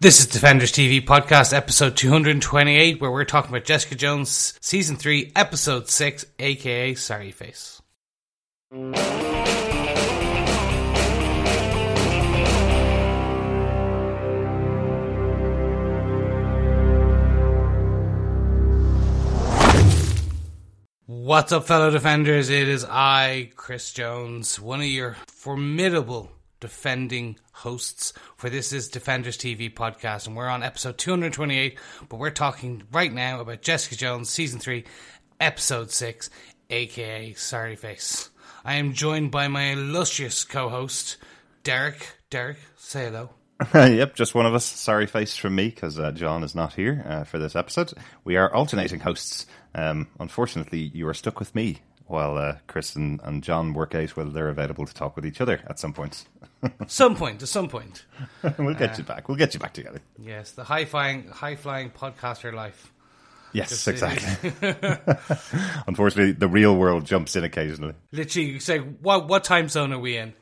This is Defenders TV podcast episode 228 where we're talking about Jessica Jones season 3 episode 6 aka Sorry Face. What's up fellow defenders? It is I, Chris Jones, one of your formidable defending hosts for this is Defenders TV podcast, and we're on episode 228. But we're talking right now about Jessica Jones season 3, episode 6, aka Sorry Face. I am joined by my illustrious co host, Derek. Derek, say hello. yep, just one of us. Sorry face from me because uh, John is not here uh, for this episode. We are alternating hosts. Um, unfortunately, you are stuck with me while uh, Chris and, and John work out whether they're available to talk with each other at some point. some point, at some point. we'll get you back. We'll get you back together. Yes, the high flying, high flying podcaster life. Yes, Just- exactly. Unfortunately, the real world jumps in occasionally. Literally, you say, what what time zone are we in?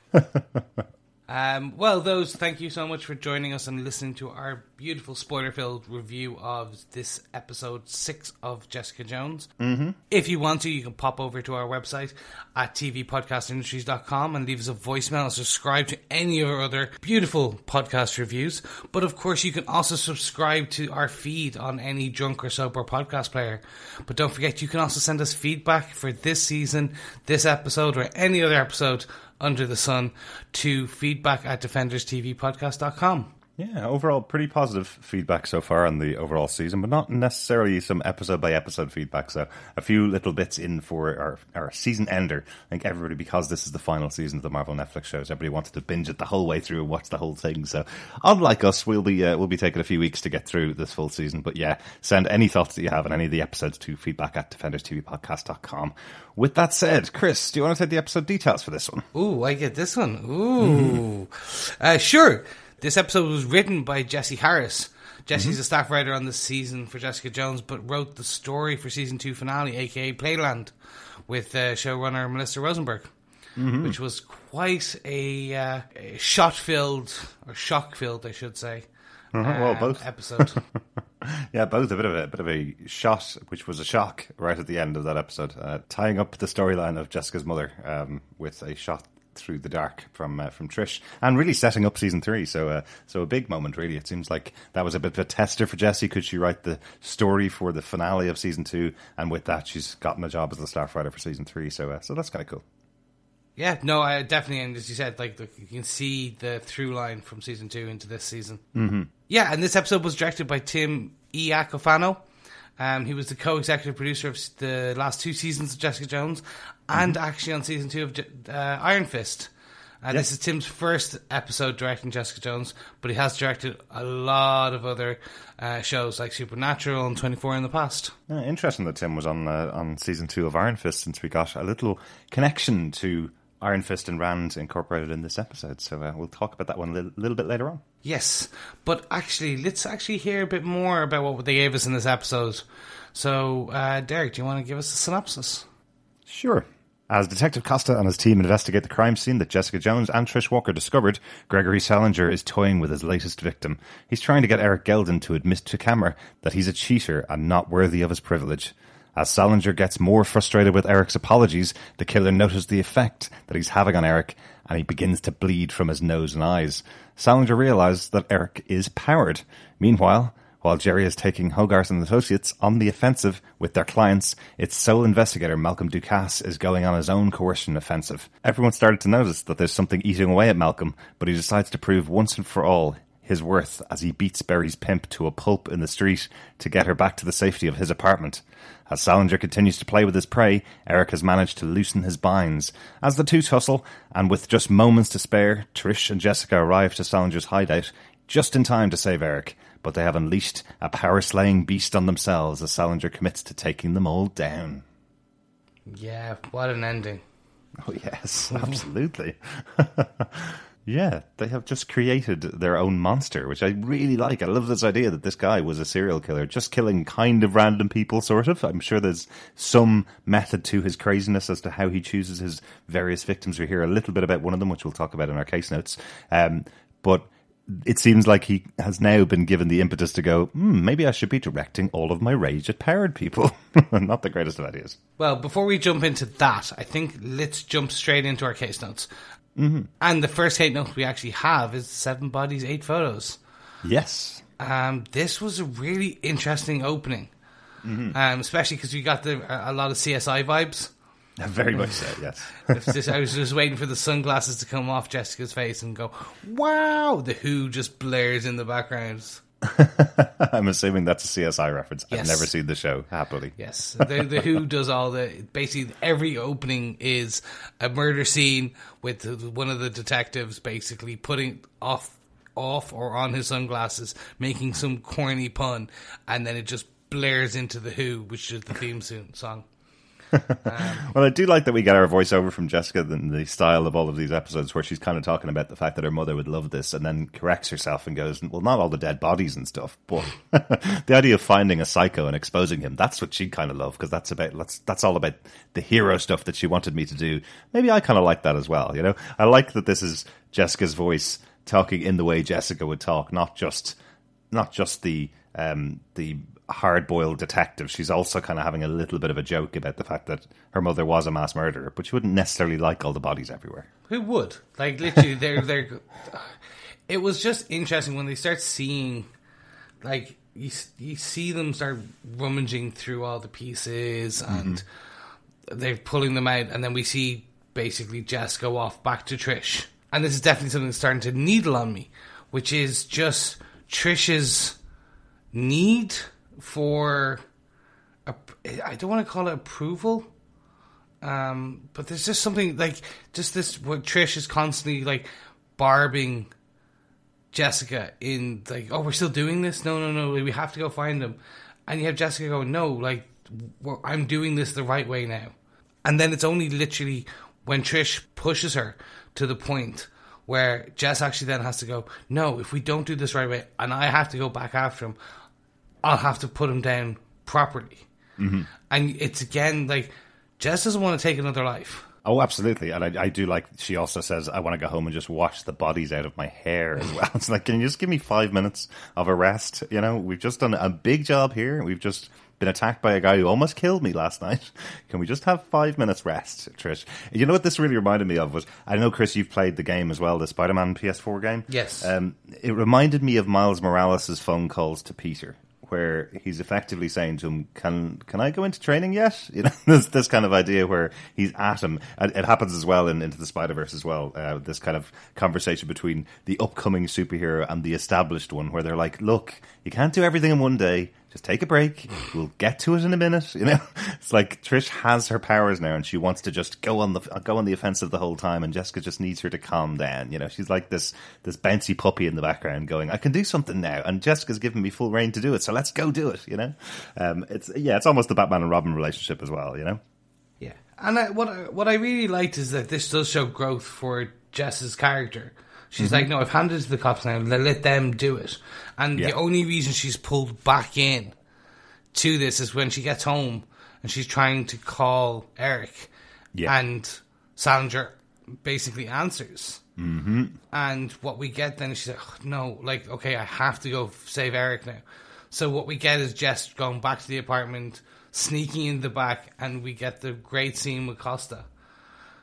Um, well, those, thank you so much for joining us and listening to our beautiful spoiler-filled review of this episode six of Jessica Jones. Mm-hmm. If you want to, you can pop over to our website at tvpodcastindustries.com and leave us a voicemail and subscribe to any of our other beautiful podcast reviews. But of course, you can also subscribe to our feed on any drunk or sober podcast player. But don't forget, you can also send us feedback for this season, this episode, or any other episode under the sun to feedback at defenderstvpodcast.com. Yeah, overall, pretty positive feedback so far on the overall season, but not necessarily some episode by episode feedback. So, a few little bits in for our, our season ender. I think everybody, because this is the final season of the Marvel Netflix shows, everybody wanted to binge it the whole way through and watch the whole thing. So, unlike us, we'll be uh, we'll be taking a few weeks to get through this full season. But yeah, send any thoughts that you have on any of the episodes to feedback at defenderstvpodcast.com. With that said, Chris, do you want to take the episode details for this one? Ooh, I get this one. Ooh. Uh, sure. This episode was written by Jesse Harris. Jesse's a staff writer on this season for Jessica Jones, but wrote the story for season two finale, aka Playland, with uh, showrunner Melissa Rosenberg, which was quite a, uh, a shot-filled or shock-filled, I should say. well, um, both. episode. Yeah, both a bit of a, bit of a shot, which was a shock right at the end of that episode, uh, tying up the storyline of Jessica's mother um, with a shot through the dark from uh, from Trish, and really setting up season three. So, uh, so a big moment. Really, it seems like that was a bit of a tester for Jesse. Could she write the story for the finale of season two? And with that, she's gotten a job as the staff writer for season three. So, uh, so that's kind of cool. Yeah, no, I definitely, and as you said, like you can see the through line from season two into this season. Mm-hmm. Yeah, and this episode was directed by Tim E. Acofano. Um, he was the co-executive producer of the last two seasons of Jessica Jones, and actually on season two of uh, Iron Fist. Uh, This is Tim's first episode directing Jessica Jones, but he has directed a lot of other uh, shows like Supernatural and Twenty Four in the past. Yeah, interesting that Tim was on uh, on season two of Iron Fist, since we got a little connection to Iron Fist and Rand incorporated in this episode. So uh, we'll talk about that one a little, little bit later on. Yes, but actually, let's actually hear a bit more about what they gave us in this episode. So, uh, Derek, do you want to give us a synopsis? Sure. As Detective Costa and his team investigate the crime scene that Jessica Jones and Trish Walker discovered, Gregory Salinger is toying with his latest victim. He's trying to get Eric Gelden to admit to camera that he's a cheater and not worthy of his privilege. As Salinger gets more frustrated with Eric's apologies, the killer notices the effect that he's having on Eric and he begins to bleed from his nose and eyes. Salinger realizes that Eric is powered. Meanwhile, while Jerry is taking Hogarth and Associates on the offensive with their clients, its sole investigator, Malcolm Ducasse, is going on his own coercion offensive. Everyone started to notice that there's something eating away at Malcolm, but he decides to prove once and for all his worth as he beats Barry's pimp to a pulp in the street to get her back to the safety of his apartment. As Salinger continues to play with his prey, Eric has managed to loosen his binds. As the two tussle, and with just moments to spare, Trish and Jessica arrive to Salinger's hideout just in time to save Eric, but they have unleashed a power slaying beast on themselves as Salinger commits to taking them all down. Yeah, what an ending. Oh, yes, absolutely. yeah, they have just created their own monster, which I really like. I love this idea that this guy was a serial killer, just killing kind of random people, sort of. I'm sure there's some method to his craziness as to how he chooses his various victims. We hear a little bit about one of them, which we'll talk about in our case notes. Um, but it seems like he has now been given the impetus to go, hmm, maybe I should be directing all of my rage at powered people. Not the greatest of ideas. Well, before we jump into that, I think let's jump straight into our case notes. Mm-hmm. And the first case note we actually have is seven bodies, eight photos. Yes. Um, this was a really interesting opening, mm-hmm. um, especially because we got the, a lot of CSI vibes. Very much so, yes. just, I was just waiting for the sunglasses to come off Jessica's face and go, wow! The Who just blares in the background. I'm assuming that's a CSI reference. Yes. I've never seen the show, happily. Yes. The, the Who does all the. Basically, every opening is a murder scene with one of the detectives basically putting off off or on his sunglasses, making some corny pun, and then it just blares into the Who, which is the theme song. Um, well, I do like that we get our voiceover from Jessica in the style of all of these episodes, where she's kind of talking about the fact that her mother would love this, and then corrects herself and goes, "Well, not all the dead bodies and stuff, but the idea of finding a psycho and exposing him—that's what she kind of loved because that's about that's that's all about the hero stuff that she wanted me to do. Maybe I kind of like that as well. You know, I like that this is Jessica's voice talking in the way Jessica would talk, not just not just the um, the hard boiled detective. She's also kind of having a little bit of a joke about the fact that her mother was a mass murderer, but she wouldn't necessarily like all the bodies everywhere. Who would? Like literally, they're they're. It was just interesting when they start seeing, like you you see them start rummaging through all the pieces and mm-hmm. they're pulling them out, and then we see basically Jess go off back to Trish and this is definitely something that's starting to needle on me, which is just Trish's need for a, I don't want to call it approval, um, but there's just something like just this what Trish is constantly like barbing Jessica in like, oh, we're still doing this? No, no, no, we have to go find them, and you have Jessica going, no, like I'm doing this the right way now, and then it's only literally when Trish pushes her to the point where Jess actually then has to go, no, if we don't do this right away, and I have to go back after him, I'll have to put him down properly. Mm-hmm. And it's again like Jess doesn't want to take another life. Oh, absolutely, and I, I, do like. She also says, "I want to go home and just wash the bodies out of my hair as well." It's like, can you just give me five minutes of a rest? You know, we've just done a big job here. We've just been attacked by a guy who almost killed me last night. Can we just have five minutes rest, Trish? You know what this really reminded me of was I know Chris, you've played the game as well, the Spider-Man PS4 game. Yes. Um, it reminded me of Miles Morales' phone calls to Peter where he's effectively saying to him, "Can can I go into training yet?" You know, this this kind of idea where he's at him. It happens as well in Into the Spider Verse as well. Uh, this kind of conversation between the upcoming superhero and the established one, where they're like, "Look, you can't do everything in one day just take a break. We'll get to it in a minute. You know, it's like Trish has her powers now, and she wants to just go on the go on the offensive the whole time, and Jessica just needs her to calm down. You know, she's like this this bouncy puppy in the background, going, "I can do something now," and Jessica's given me full reign to do it, so let's go do it. You know, um, it's yeah, it's almost the Batman and Robin relationship as well. You know, yeah, and I, what what I really liked is that this does show growth for Jess's character She's mm-hmm. like, no, I've handed it to the cops now. Let them do it. And yeah. the only reason she's pulled back in to this is when she gets home and she's trying to call Eric. Yeah. And Salinger basically answers. Mm-hmm. And what we get then is she's like, oh, no, like, okay, I have to go save Eric now. So what we get is Jess going back to the apartment, sneaking in the back, and we get the great scene with Costa.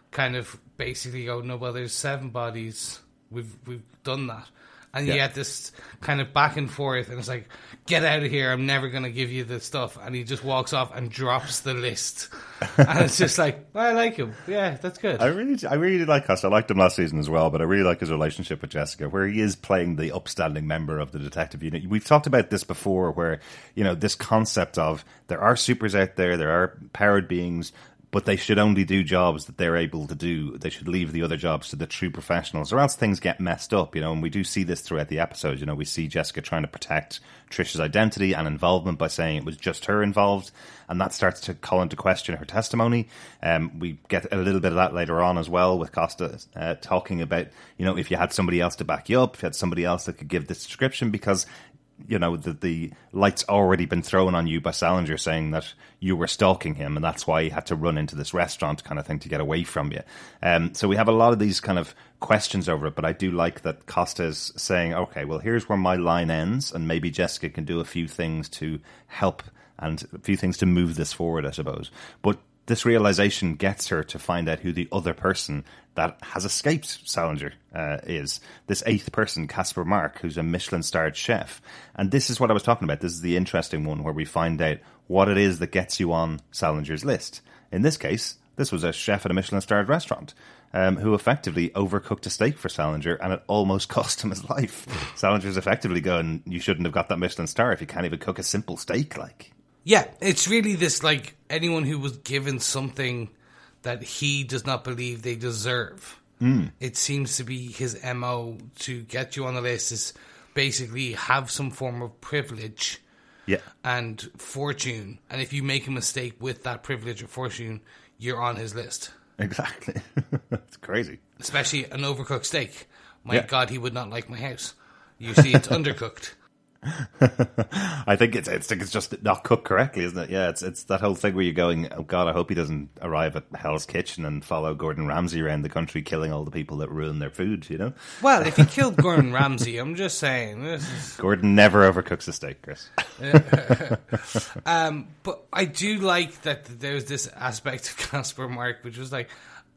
Kind of basically go, no, well, there's seven bodies We've we've done that. And yeah. you had this kind of back and forth, and it's like, get out of here! I'm never going to give you the stuff. And he just walks off and drops the list, and it's just like, well, I like him. Yeah, that's good. I really, I really did like Costa. I liked him last season as well, but I really like his relationship with Jessica, where he is playing the upstanding member of the detective unit. We've talked about this before, where you know this concept of there are supers out there, there are powered beings but they should only do jobs that they're able to do. They should leave the other jobs to the true professionals, or else things get messed up, you know. And we do see this throughout the episode. You know, we see Jessica trying to protect Trish's identity and involvement by saying it was just her involved, and that starts to call into question her testimony. Um, we get a little bit of that later on as well with Costa uh, talking about, you know, if you had somebody else to back you up, if you had somebody else that could give this description, because you know, the, the light's already been thrown on you by Salinger saying that you were stalking him and that's why he had to run into this restaurant kind of thing to get away from you. Um, so we have a lot of these kind of questions over it, but I do like that Costa is saying, okay, well, here's where my line ends and maybe Jessica can do a few things to help and a few things to move this forward, I suppose. But this realization gets her to find out who the other person that has escaped Salinger uh, is. This eighth person, Casper Mark, who's a Michelin starred chef. And this is what I was talking about. This is the interesting one where we find out what it is that gets you on Salinger's list. In this case, this was a chef at a Michelin starred restaurant. Um, who effectively overcooked a steak for Salinger and it almost cost him his life. Salinger's effectively going, You shouldn't have got that Michelin star if you can't even cook a simple steak. Like, Yeah, it's really this like anyone who was given something that he does not believe they deserve. Mm. It seems to be his MO to get you on the list is basically have some form of privilege yeah. and fortune. And if you make a mistake with that privilege or fortune, you're on his list. Exactly. it's crazy. Especially an overcooked steak. My Yeah. God, he would not like my house. You see, it's undercooked. I think it's, it's it's just not cooked correctly, isn't it? Yeah, it's it's that whole thing where you're going, oh God, I hope he doesn't arrive at Hell's Kitchen and follow Gordon Ramsay around the country, killing all the people that ruin their food. You know, Well, if he killed Gordon Ramsay, I'm just saying. This is, Gordon never overcooks a steak, Chris. um, but I do like that there was this aspect of Casper Mark, which was like,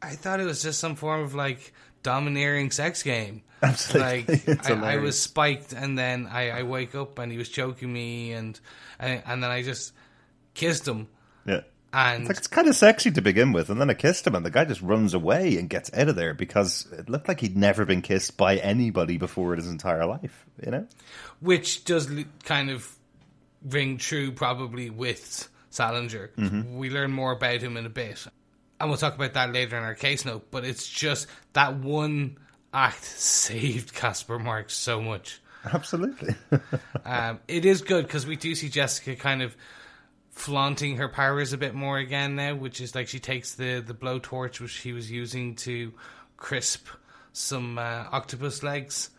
I thought it was just some form of like domineering sex game. Absolutely. Like I, I was spiked, and then I, I wake up and he was choking me, and and, and then I just kissed him, Yeah. and It's like it's kind of sexy to begin with, and then I kissed him, and the guy just runs away and gets out of there because it looked like he'd never been kissed by anybody before in his entire life. You know? which does kind of ring true probably with Salinger. Mm-hmm. We learn more about him in a bit. And we'll talk about that later in our case note, but it's just that one act saved Casper Mark so much. Absolutely. Um, it is good because we do see Jessica kind of flaunting her powers a bit more again now, which is like she takes the, the blowtorch which she was using to crisp some uh, octopus legs,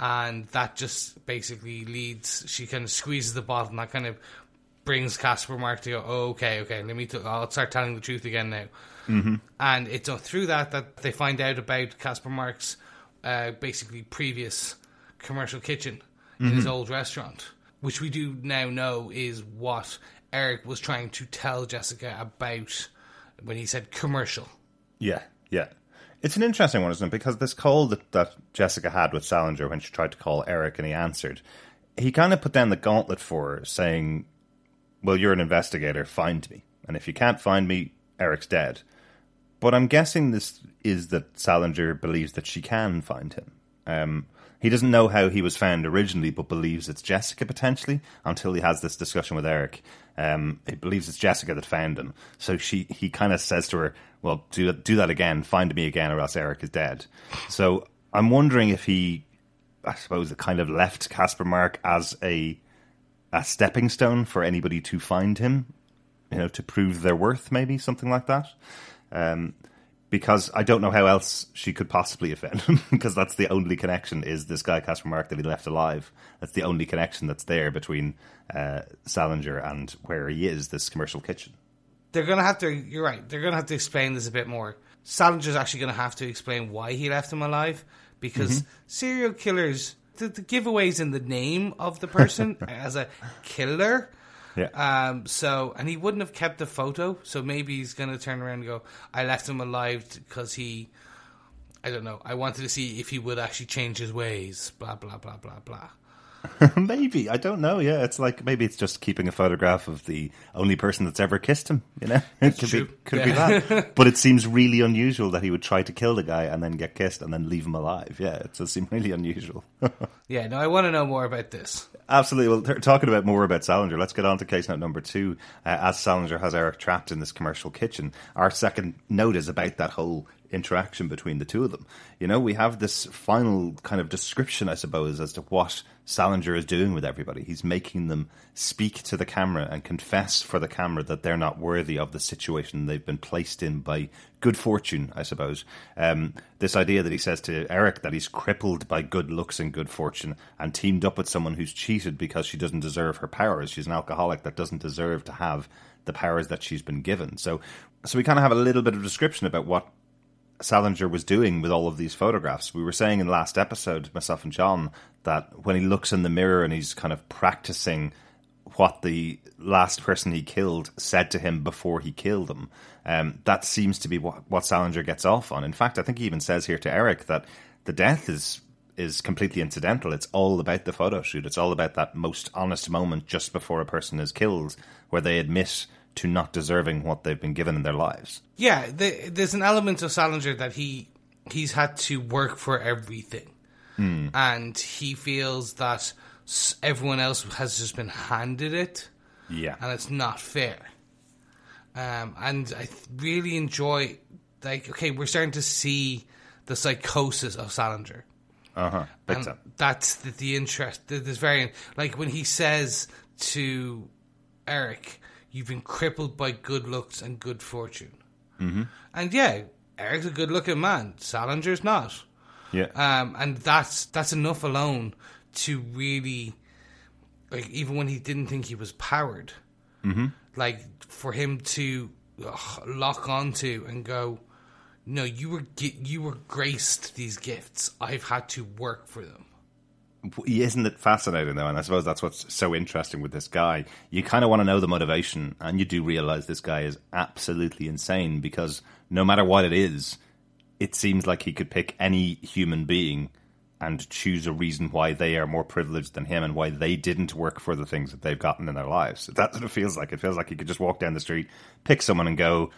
and that just basically leads. She kind of squeezes the bottle, and that kind of brings Casper Mark to go, oh, okay, okay, let me. T- I'll start telling the truth again now. Mm-hmm. And it's through that that they find out about Casper Mark's uh, basically previous commercial kitchen in his old restaurant, which we do now know is what Eric was trying to tell Jessica about when he said commercial. Yeah, yeah. It's an interesting one, isn't it? Because this call that, that Jessica had with Salinger when she tried to call Eric and he answered, he kind of put down the gauntlet for her, saying, Well, you're an investigator, find me. And if you can't find me, Eric's dead. But I'm guessing this is that Salinger believes that she can find him. Um, he doesn't know how he was found originally, but believes it's Jessica potentially until he has this discussion with Eric. Um, he believes it's Jessica that found him. So she, he kind of says to her, "Well, do do that again. Find me again, or else Eric is dead." So I'm wondering if he, I suppose, kind of left Casper Mark as a a stepping stone for anybody to find him, you know, to prove their worth, maybe something like that. Um, because I don't know how else she could possibly offend him, because that's the only connection is this guy Casper Mark that he left alive. That's the only connection that's there between uh, Salinger and where he is, this commercial kitchen. They're gonna have to. You're right. They're gonna have to explain this a bit more. Salinger's actually gonna have to explain why he left him alive because serial killers. The, the giveaways in the name of the person as a killer. Yeah. Um. So, and he wouldn't have kept the photo. So maybe he's gonna turn around and go, "I left him alive because he." I don't know. I wanted to see if he would actually change his ways. Blah blah blah blah blah. maybe I don't know. Yeah, it's like maybe it's just keeping a photograph of the only person that's ever kissed him. You know, it could true. be could Yeah. be that. But it seems really unusual that he would try to kill the guy and then get kissed and then leave him alive. Yeah, it does seem really unusual. Yeah. No, I want to know more about this. Absolutely. Well, th- talking about more about Salinger, let's get on to case note number two. Uh, as Salinger has Eric trapped in this commercial kitchen, our second note is about that whole interaction between the two of them. You know, we have this final kind of description, I suppose, as to what Salinger is doing with everybody. He's making them speak to the camera and confess for the camera that they're not worthy of the situation they've been placed in by good fortune, I suppose. Um, this idea that he says to Eric that he's crippled by good looks and good fortune and teamed up with someone who's cheated because she doesn't deserve her powers. She's an alcoholic that doesn't deserve to have the powers that she's been given. So, so we kind of have a little bit of description about what Salinger was doing with all of these photographs. We were saying in the last episode, myself and John, that when he looks in the mirror and he's kind of practicing what the last person he killed said to him before he killed him, um, that seems to be what, what Salinger gets off on. In fact, I think he even says here to Eric that the death is is completely incidental. It's all about the photo shoot. It's all about that most honest moment just before a person is killed, where they admit to not deserving what they've been given in their lives. Yeah, the, there's an element of Salinger that he he's had to work for everything, Hmm. and he feels that everyone else has just been handed it, Yeah. and it's not fair. Um, and I really enjoy, like, okay, we're starting to see the psychosis of Salinger. Uh huh. Time. that's the, the interest. the- This very like when he says to Eric, "You've been crippled by good looks and good fortune." Mm-hmm. And yeah, Eric's a good-looking man. Salinger's not. Yeah. Um, and that's that's enough alone to really, like, even when he didn't think he was powered, mm-hmm. like for him to ugh, lock onto and go, no, you were you were graced these gifts. I've had to work for them. Isn't it fascinating though? And I suppose that's what's so interesting with this guy. You kind of want to know the motivation, and you do realize this guy is absolutely insane because no matter what it is, it seems like he could pick any human being and choose a reason why they are more privileged than him and why they didn't work for the things that they've gotten in their lives. That's what it feels like. It feels like he could just walk down the street, pick someone, and go,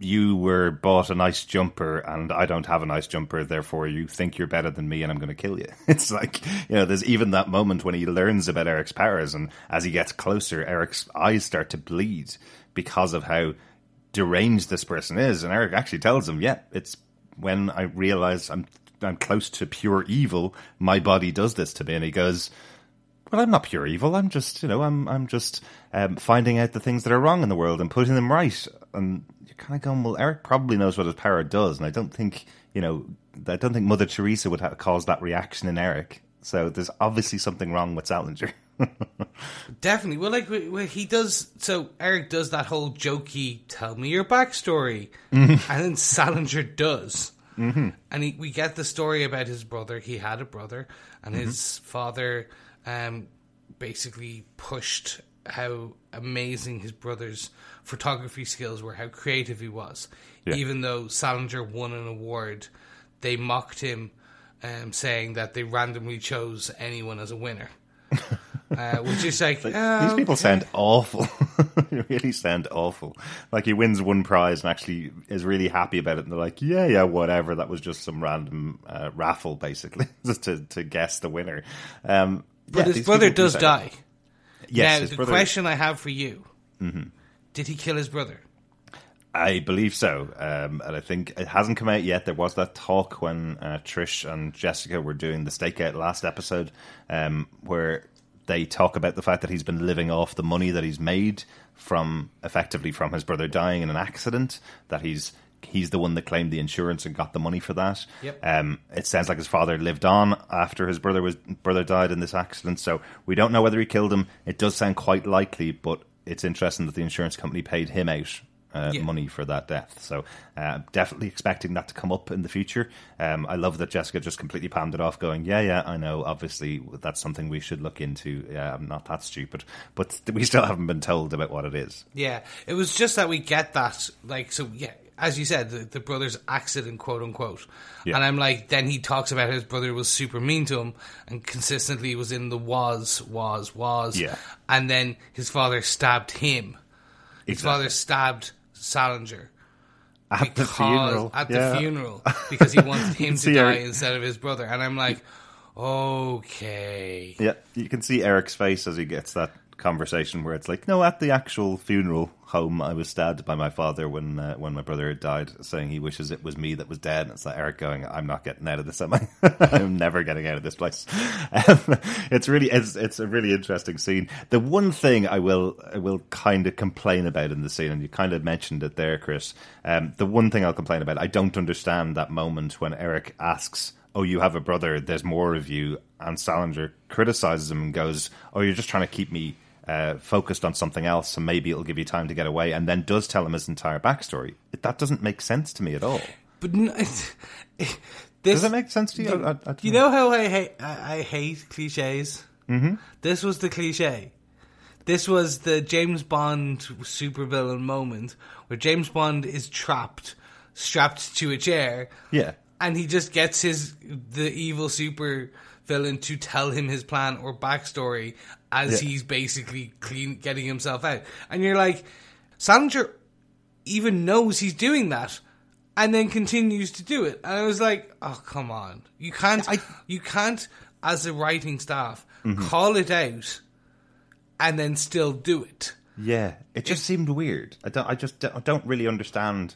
you were bought a nice jumper and I don't have a nice jumper, therefore you think you're better than me and I'm going to kill you. It's like, you know, there's even that moment when he learns about Eric's powers and as he gets closer, Eric's eyes start to bleed because of how deranged this person is. And Eric actually tells him, yeah, it's when I realize I'm, I'm close to pure evil, my body does this to me. And he goes, well, I'm not pure evil. I'm just, you know, I'm, I'm just um, finding out the things that are wrong in the world and putting them right. And kind of going, well, Eric probably knows what his power does, and I don't think, you know, I don't think Mother Teresa would have caused that reaction in Eric. So there's obviously something wrong with Salinger. Definitely. Well, like wh- he does. So Eric does that whole jokey "tell me your backstory," and then Salinger does, mm-hmm. and he, we get the story about his brother. He had a brother, and his father um, basically pushed how amazing his brother's photography skills were, how creative he was. Yeah. Even though Salinger won an award, they mocked him, um, saying that they randomly chose anyone as a winner. uh, which is like, These oh, people sound awful. they really sound awful. Like he wins one prize and actually is really happy about it, and they're like, "Yeah, yeah, whatever. That was just some random uh, raffle, basically, just to, to guess the winner." Um, But yeah, his brother does die. Yes, now, the brother- question I have for you: Did he kill his brother? I believe so, um, and I think it hasn't come out yet. There was that talk when uh, Trish and Jessica were doing the stakeout last episode, um, where they talk about the fact that he's been living off the money that he's made from effectively from his brother dying in an accident. That he's he's the one that claimed the insurance and got the money for that. Yep. Um, it sounds like his father lived on after his brother was brother died in this accident. So we don't know whether he killed him. It does sound quite likely, but it's interesting that the insurance company paid him out uh, Yeah. money for that death. So uh, definitely expecting that to come up in the future. Um, I love that Jessica just completely palmed it off, going, "Yeah, yeah, I know. Obviously, that's something we should look into. Yeah, I'm not that stupid, but we still haven't been told about what it is." Yeah, it was just that we get that, like, so yeah, as you said, the, the brother's accident, quote unquote. Yeah. And I'm like, then he talks about his brother was super mean to him and consistently was in the was, was, was. Yeah. And then his father stabbed him. His father stabbed Salinger. At the funeral, At yeah. the funeral. Because he wanted him to die Eric- instead of his brother. And I'm like, okay. Yeah, you can see Eric's face as he gets that conversation where it's like, no, at the actual funeral home, I was stabbed by my father when uh, when my brother had died, saying he wishes it was me that was dead. And it's like Eric going, I'm not getting out of this, am I? I'm never getting out of this place. Um, it's really it's it's a really interesting scene. The one thing I will I will kind of complain about in the scene, and you kind of mentioned it there, Chris. Um, the one thing I'll complain about, I don't understand that moment when Eric asks oh, you have a brother, there's more of you. And Salinger criticizes him and goes, oh, you're just trying to keep me uh, focused on something else, and maybe it'll give you time to get away. And then does tell him his entire backstory. That doesn't make sense to me at all. But n- this, Does it make sense to you? I, I, I you know how I hate I, I hate cliches. Mm-hmm. This was the cliche. This was the James Bond supervillain moment where James Bond is trapped, strapped to a chair, Yeah. and he just gets his the evil super villain to tell him his plan or backstory as Yeah. he's basically clean getting himself out. And you're like, Salinger even knows he's doing that and then continues to do it. And I was like, oh come on. You can't I- you can't as a writing staff Mm-hmm. call it out and then still do it. Yeah, it just seemed weird. I don't. I just I don't really understand.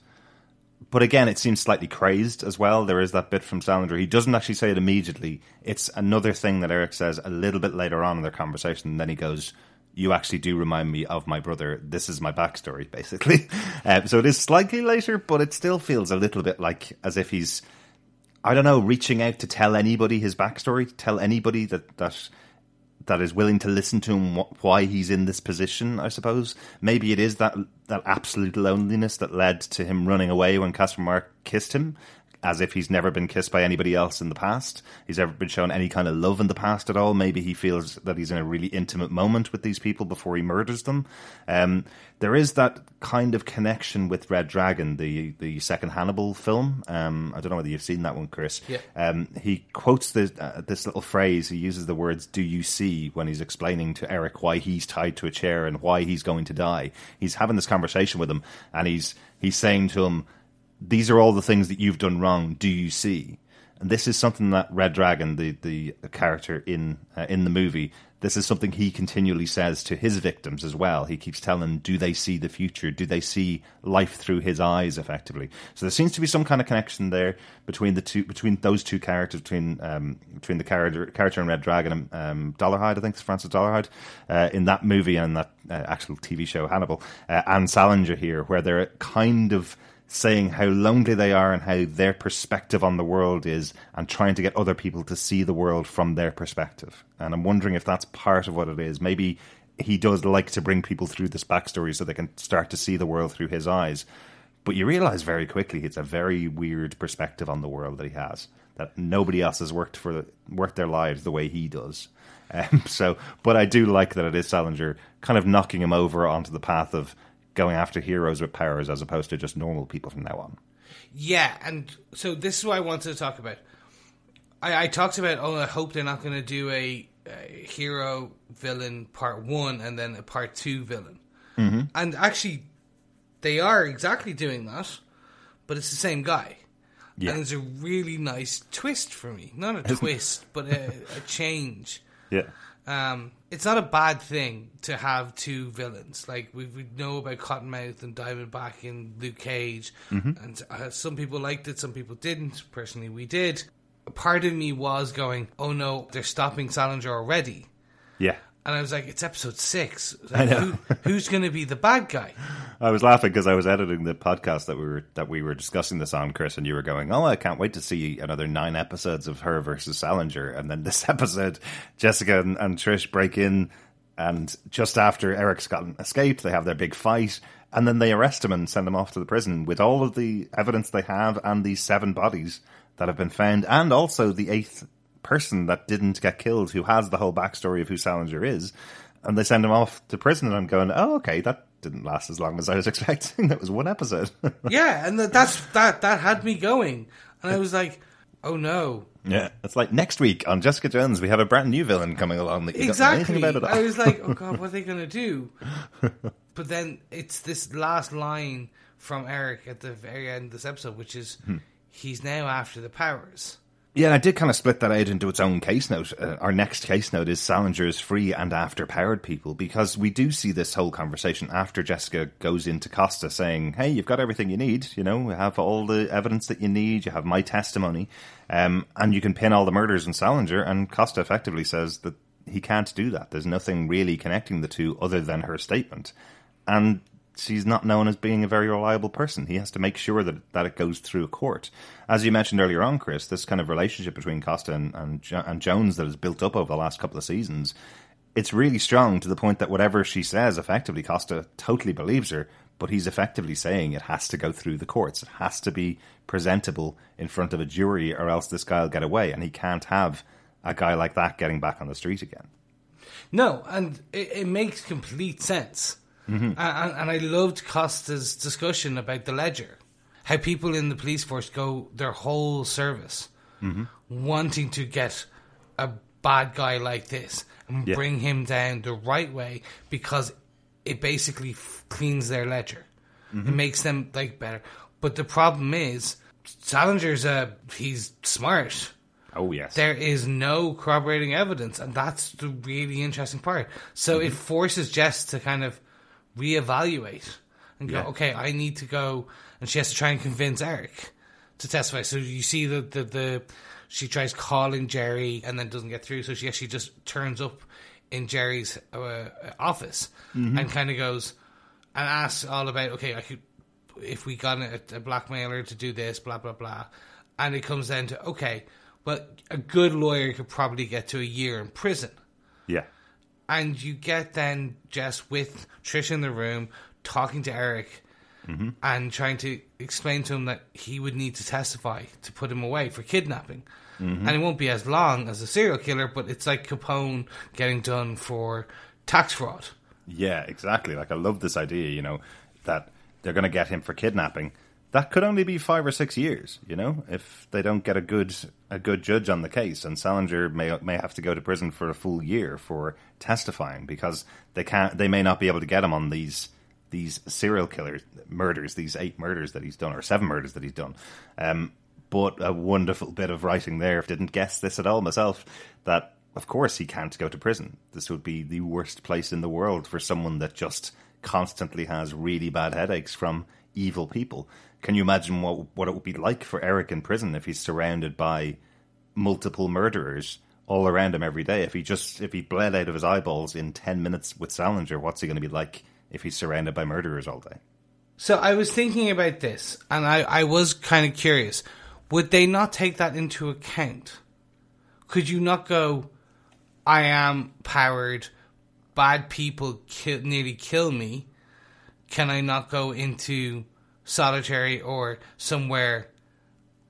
But again, it seems slightly crazed as well. There is that bit from Salinger. He doesn't actually say it immediately. It's another thing that Eric says a little bit later on in their conversation. And then he goes, "You actually do remind me of my brother. This is my backstory, basically." Um, so it is slightly later, but it still feels a little bit like as if he's I don't know, reaching out to tell anybody his backstory, tell anybody that that that is willing to listen to him wh- why he's in this position. I suppose maybe it is that that absolute loneliness that led to him running away when Casper Mark kissed him, as if he's never been kissed by anybody else in the past. He's ever been shown any kind of love in the past at all. Maybe he feels that he's in a really intimate moment with these people before he murders them. Um, there is that kind of connection with Red Dragon, the the second Hannibal film. Um, I don't know whether you've seen that one, Chris. Yeah. Um, he quotes this, uh, this little phrase. He uses the words "Do you see?" when he's explaining to Eric why he's tied to a chair and why he's going to die. He's having this conversation with him, and he's he's saying to him, "These are all the things that you've done wrong. Do you see?" And this is something that Red Dragon, the the character in uh, in the movie, this is something he continually says to his victims as well. He keeps telling do they see the future? Do they see life through his eyes, effectively? So there seems to be some kind of connection there between the two, between those two characters, between um, between the character character in Red Dragon and um, Dolarhyde, I think it's Francis Dolarhyde, uh, in that movie and that uh, actual TV show Hannibal, uh, and Salinger here, where they're kind of saying how lonely they are and how their perspective on the world is and trying to get other people to see the world from their perspective. And I'm wondering if that's part of what it is. Maybe he does like to bring people through this backstory so they can start to see the world through his eyes. But you realize very quickly it's a very weird perspective on the world that he has. That nobody else has worked for worked their lives the way he does. Um, so, but I do like that it is Salinger kind of knocking him over onto the path of going after heroes with powers as opposed to just normal people from now on. Yeah, and so this is what I wanted to talk about. I, I talked about, oh, I hope they're not going to do a, a hero villain part one and then a part two villain. Mm-hmm. And actually, they are exactly doing that, but it's the same guy. Yeah. And it's a really nice twist for me. Not a twist, but a, a change. Yeah. Um, it's not a bad thing to have two villains. Like we, we know about Cottonmouth and Diamondback and Luke Cage, and uh, some people liked it, some people didn't. Personally, we did. Part of me was going, "Oh no, they're stopping Salinger already," Yeah. And I was like, "It's episode six. I know. Who, who's going to be the bad guy?" I was laughing because I was editing the podcast that we were that we were discussing this on, Chris, and you were going, "Oh, I can't wait to see another nine episodes of her versus Salinger." And then this episode, Jessica and, and Trish break in, and just after Eric's gotten escaped, they have their big fight, and then they arrest him and send him off to the prison with all of the evidence they have and these seven bodies that have been found, and also the eighth person that didn't get killed, who has the whole backstory of who Salinger is, and they send him off to prison. And I'm going, "Oh, okay, that." Didn't last as long as I was expecting. That was one episode. yeah, and that's that. That had me going, and I was like, "Oh no." Yeah, it's like next week on Jessica Jones, we have a brand new villain coming along that you don't know exactly. anything about at all. I was like, "Oh god, what are they gonna do?" but then it's this last line from Eric at the very end of this episode, which is, Hmm. "He's now after the powers." Yeah, and I did kind of split that out into its own case note. Uh, our next case note is Salinger's free and after powered people because we do see this whole conversation after Jessica goes into Costa saying, "Hey, you've got everything you need. You know, you have all the evidence that you need. You have my testimony, um, and you can pin all the murders on Salinger." And Costa effectively says that he can't do that. There's nothing really connecting the two other than her statement, and she's not known as being a very reliable person. He has to make sure that, that it goes through a court. As you mentioned earlier on, Chris, this kind of relationship between Costa and, and, and Jones that has built up over the last couple of seasons, it's really strong to the point that whatever she says, effectively, Costa totally believes her, but he's effectively saying it has to go through the courts. It has to be presentable in front of a jury, or else this guy will get away, and he can't have a guy like that getting back on the street again. No, and it, it makes complete sense Mm-hmm. And, and I loved Costa's discussion about the ledger, how people in the police force go their whole service mm-hmm. wanting to get a bad guy like this and yeah. bring him down the right way because it basically f- cleans their ledger. Mm-hmm. It makes them like better. But the problem is, Salinger's a he's smart. Oh yes. There is no corroborating evidence, and that's the really interesting part. So mm-hmm. it forces Jess to kind of reevaluate and go, yeah. okay, I need to go, and she has to try and convince Eric to testify. So you see the the, the she tries calling Jerry and then doesn't get through, so she actually just turns up in Jerry's uh, office mm-hmm. and kind of goes and asks all about, okay, I could if we got a, a blackmailer to do this, blah blah blah, and it comes down to okay, well, a good lawyer could probably get to a year in prison. Yeah and you get then Jess with Trish in the room talking to Eric mm-hmm. and trying to explain to him that he would need to testify to put him away for kidnapping. Mm-hmm. And it won't be as long as a serial killer, but it's like Capone getting done for tax fraud. Yeah, exactly. Like I love this idea, you know, that they're going to get him for kidnapping that could only be five or six years. You know, if they don't get a good a good judge on the case, and Salinger may may have to go to prison for a full year for testifying because they can't they may not be able to get him on these these serial killer murders, these eight murders that he's done or seven murders that he's done. Um, but a wonderful bit of writing there. Didn't guess this at all myself. That of course he can't go to prison. This would be the worst place in the world for someone that just constantly has really bad headaches from evil people. Can you imagine what what it would be like for Eric in prison if he's surrounded by multiple murderers all around him every day? If he just if he bled out of his eyeballs in ten minutes with Salinger, what's he going to be like if he's surrounded by murderers all day? So I was thinking about this, and I, I was kind of curious. Would they not take that into account? Could you not go, I am powered, bad people nearly kill me. Can I not go into solitary or somewhere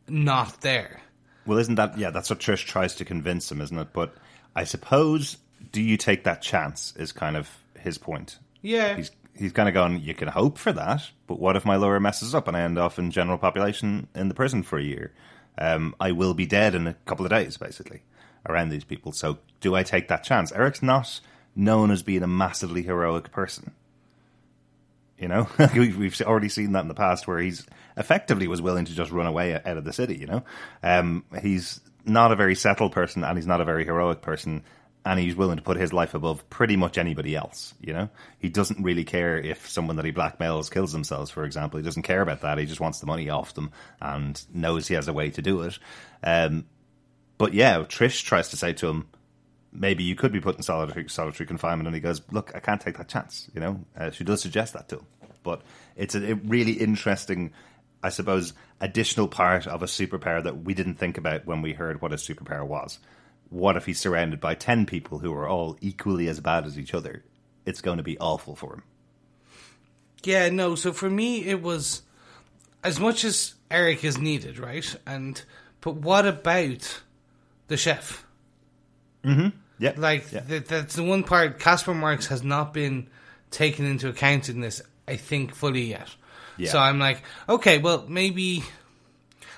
not there. Well, isn't that yeah? That's what Trish tries to convince him, isn't it? But I suppose, do you take that chance? Is kind of his point. Yeah, he's he's kind of gone. You can hope for that, but what if my lawyer messes up and I end off in general population in the prison for a year? Um, I will be dead in a couple of days, basically, around these people. So, do I take that chance? Eric's not known as being a massively heroic person. You know, we've already seen that in the past where he's effectively was willing to just run away out of the city. You know, um, he's not a very settled person and he's not a very heroic person, and he's willing to put his life above pretty much anybody else. You know, he doesn't really care if someone that he blackmails kills themselves, for example. He doesn't care about that. He just wants the money off them and knows he has a way to do it. Um, but yeah, Trish tries to say to him, maybe you could be put in solitary, solitary confinement. And he goes, look, I can't take that chance. You know, uh, she does suggest that to him. But it's a, a, really interesting, I suppose, additional part of a superpower that we didn't think about when we heard what a superpower was. What if he's surrounded by 10 people who are all equally as bad as each other? It's going to be awful for him. Yeah, no. So for me, it was as much as Eric is needed, right? And but what about the chef? Mm-hmm. Yeah. Like, yeah. Th- that's the one part Caspar Marx has not been taken into account in this, I think, fully yet. Yeah. So I'm like, okay, well, maybe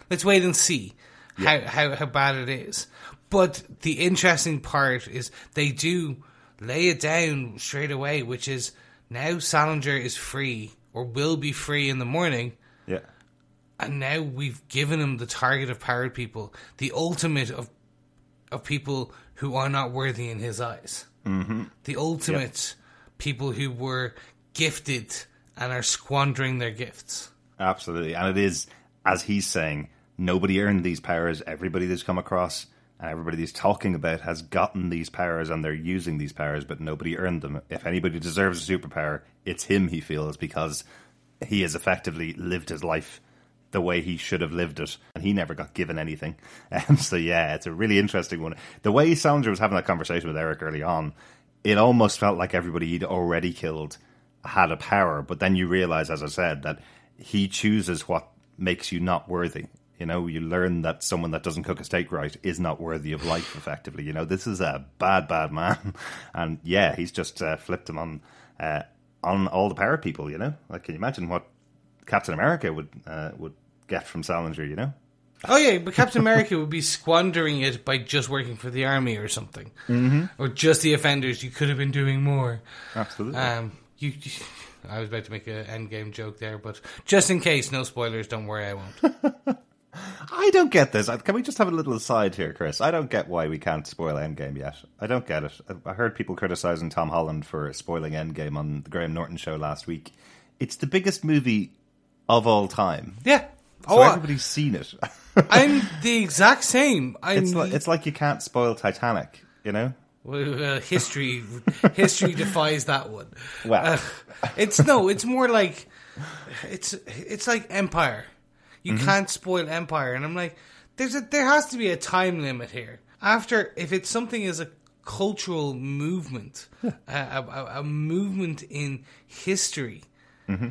let's wait and see yeah. how, how, how bad it is. But the interesting part is they do lay it down straight away, which is now Salinger is free or will be free in the morning. Yeah. and now we've given him the target of powered people, the ultimate of of people who are not worthy in his eyes. Mm-hmm. The ultimate people who were gifted and are squandering their gifts. Absolutely. And it is, as he's saying, nobody earned these powers. Everybody that's come across and everybody he's talking about has gotten these powers and they're using these powers, but nobody earned them. If anybody deserves a superpower, it's him, he feels, because he has effectively lived his life the way he should have lived it, and he never got given anything. Um, so yeah, it's a really interesting one. The way Salinger was having that conversation with Eric early on, it almost felt like everybody he'd already killed had a power, but then you realize, as I said, that he chooses what makes you not worthy. You know, you learn that someone that doesn't cook a steak right is not worthy of life. Effectively, you know, this is a bad, bad man, and yeah, he's just uh, flipped him on uh, on all the power people. You know, like can you imagine what Captain America would uh, would get from Salinger? You know, Oh yeah, but Captain America would be squandering it by just working for the army or something, mm-hmm. or just the Defenders. You could have been doing more. absolutely. Um, you, I was about to make an endgame joke there, but just in case, no spoilers. Don't worry, I won't. I don't get this. Can we just have a little aside here, Chris? I don't get why we can't spoil Endgame yet. I don't get it. I heard people criticizing Tom Holland for spoiling Endgame on the Graham Norton show last week. It's the biggest movie of all time. yeah. So Oh, everybody's seen it. I'm the exact same. I'm it's like it's like you can't spoil Titanic, you know? Well, uh, history history defies that one. Well. Uh, it's no, it's more like it's it's like Empire. You Mm-hmm. can't spoil Empire, and I'm like, there's a there has to be a time limit here. After, if it's something as a cultural movement, a, a, a movement in history, Mm-hmm.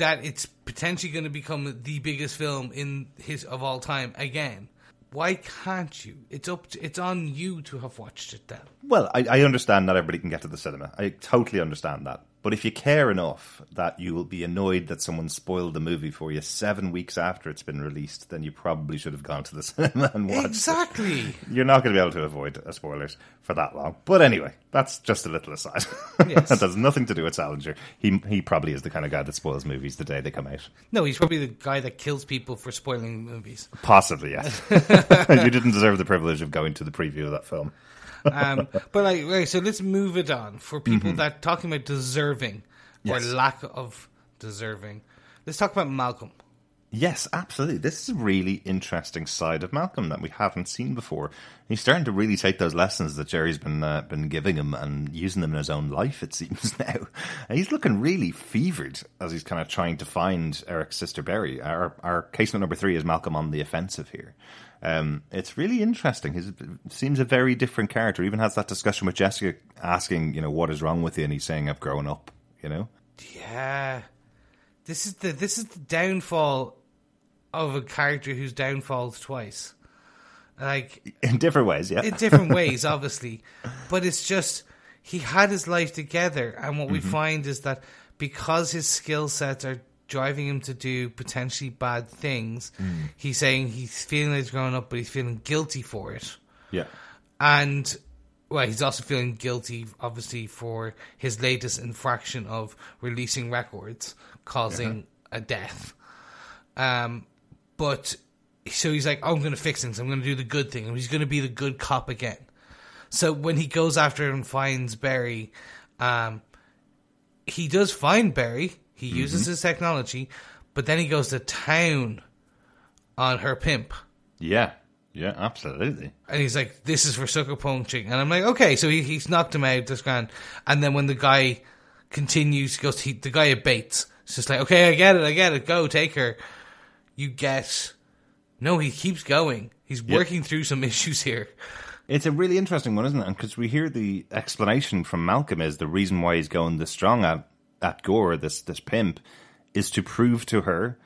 That it's potentially going to become the biggest film in his of all time again. Why can't you? It's up. To, it's on you to have watched it then. Well, I, I understand not everybody can get to the cinema. I totally understand that. But if you care enough that you will be annoyed that someone spoiled the movie for you seven weeks after it's been released, then you probably should have gone to the cinema and watched it. Exactly. You're not going to be able to avoid uh, spoilers for that long. But anyway, that's just a little aside. Yes. that has nothing to do with Salinger. He he probably is the kind of guy that spoils movies the day they come out. No, he's probably the guy that kills people for spoiling movies. Possibly, yes. you didn't deserve the privilege of going to the preview of that film. Um, but like, right, so let's move it on for people that talking about deserving Yes. or lack of deserving. Let's talk about Malcolm. Yes, absolutely. This is a really interesting side of Malcolm that we haven't seen before. He's starting to really take those lessons that Jeri's been uh, been giving him and using them in his own life. It seems now, and he's looking really fevered as he's kind of trying to find Erik's sister Berry. Our our case number three is Malcolm on the offensive here. Um, it's really interesting. He seems a very different character. He Even has that discussion with Jessica, asking, you know, what is wrong with you, and he's saying, "I've grown up." You know, Yeah, this is the this is the downfall of a character who's downfalls twice. Like in different ways. Yeah, in different ways, obviously. But it's just he had his life together, and what we mm-hmm. find is that because his skill sets are driving him to do potentially bad things, mm. he's saying he's feeling like he's growing up, but he's feeling guilty for it, yeah. and. Well, he's also feeling guilty, obviously, for his latest infraction of releasing records causing uh-huh. a death. Um, but so he's like, oh, I'm going to fix things. I'm going to do the good thing. And he's going to be the good cop again. So when he goes after and finds Berry, um, he does find Berry. He uses his technology, but then he goes to town on her pimp. Yeah, yeah, absolutely. And he's like, this is for sucker punching. And I'm like, okay, so he, he's knocked him out, this grand. And then when the guy continues, he goes, he, the guy abates. It's just like, okay, I get it, I get it, go, take her. You get. No, he keeps going. He's working through some issues here. It's a really interesting one, isn't it? Because we hear the explanation from Malcolm is the reason why he's going this strong at at Gore, this this pimp, is to prove to her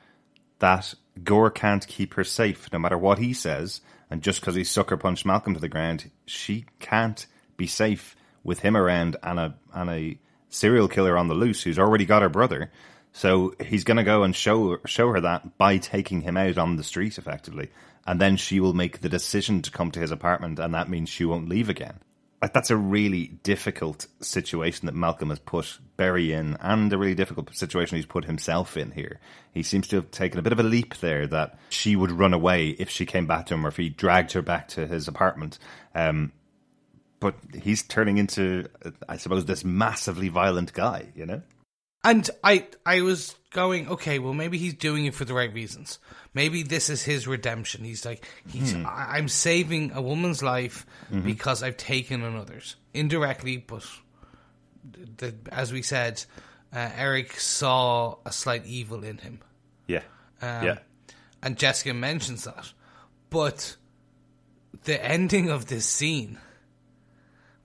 that Gore can't keep her safe, no matter what he says. And just because he sucker punched Malcolm to the ground, she can't be safe with him around and a and a serial killer on the loose who's already got her brother. So he's going to go and show show her that by taking him out on the street, effectively, and then she will make the decision to come to his apartment, and that means she won't leave again. like that's a really difficult situation that Malcolm has put Berry in, and a really difficult situation he's put himself in here. He seems to have taken a bit of a leap there that she would run away if she came back to him, or if he dragged her back to his apartment. Um, but he's turning into, I suppose, this massively violent guy. You know. And I I was going, okay, well maybe he's doing it for the right reasons. Maybe this is his redemption. He's like, he's Hmm. I, I'm saving a woman's life because I've taken another's indirectly, but the, as we said, uh, Erik saw a slight evil in him, Yeah. um, yeah. and Jessica mentions that. But the ending of this scene,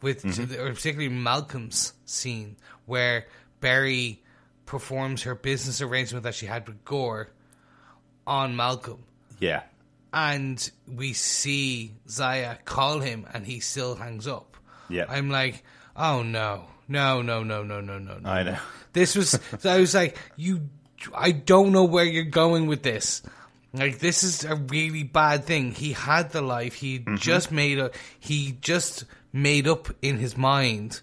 with Mm-hmm. or particularly Malcolm's scene, where Berry performs her business arrangement that she had with Gore on Malcolm, Yeah. and we see Zaya call him, and he still hangs up. Yeah. I'm like, oh no, no, no, no, no, no, no, no. I know. This was. so I was like, you. I don't know where you're going with this. Like this is a really bad thing. He had the life. He mm-hmm. just made a. He just made up in his mind,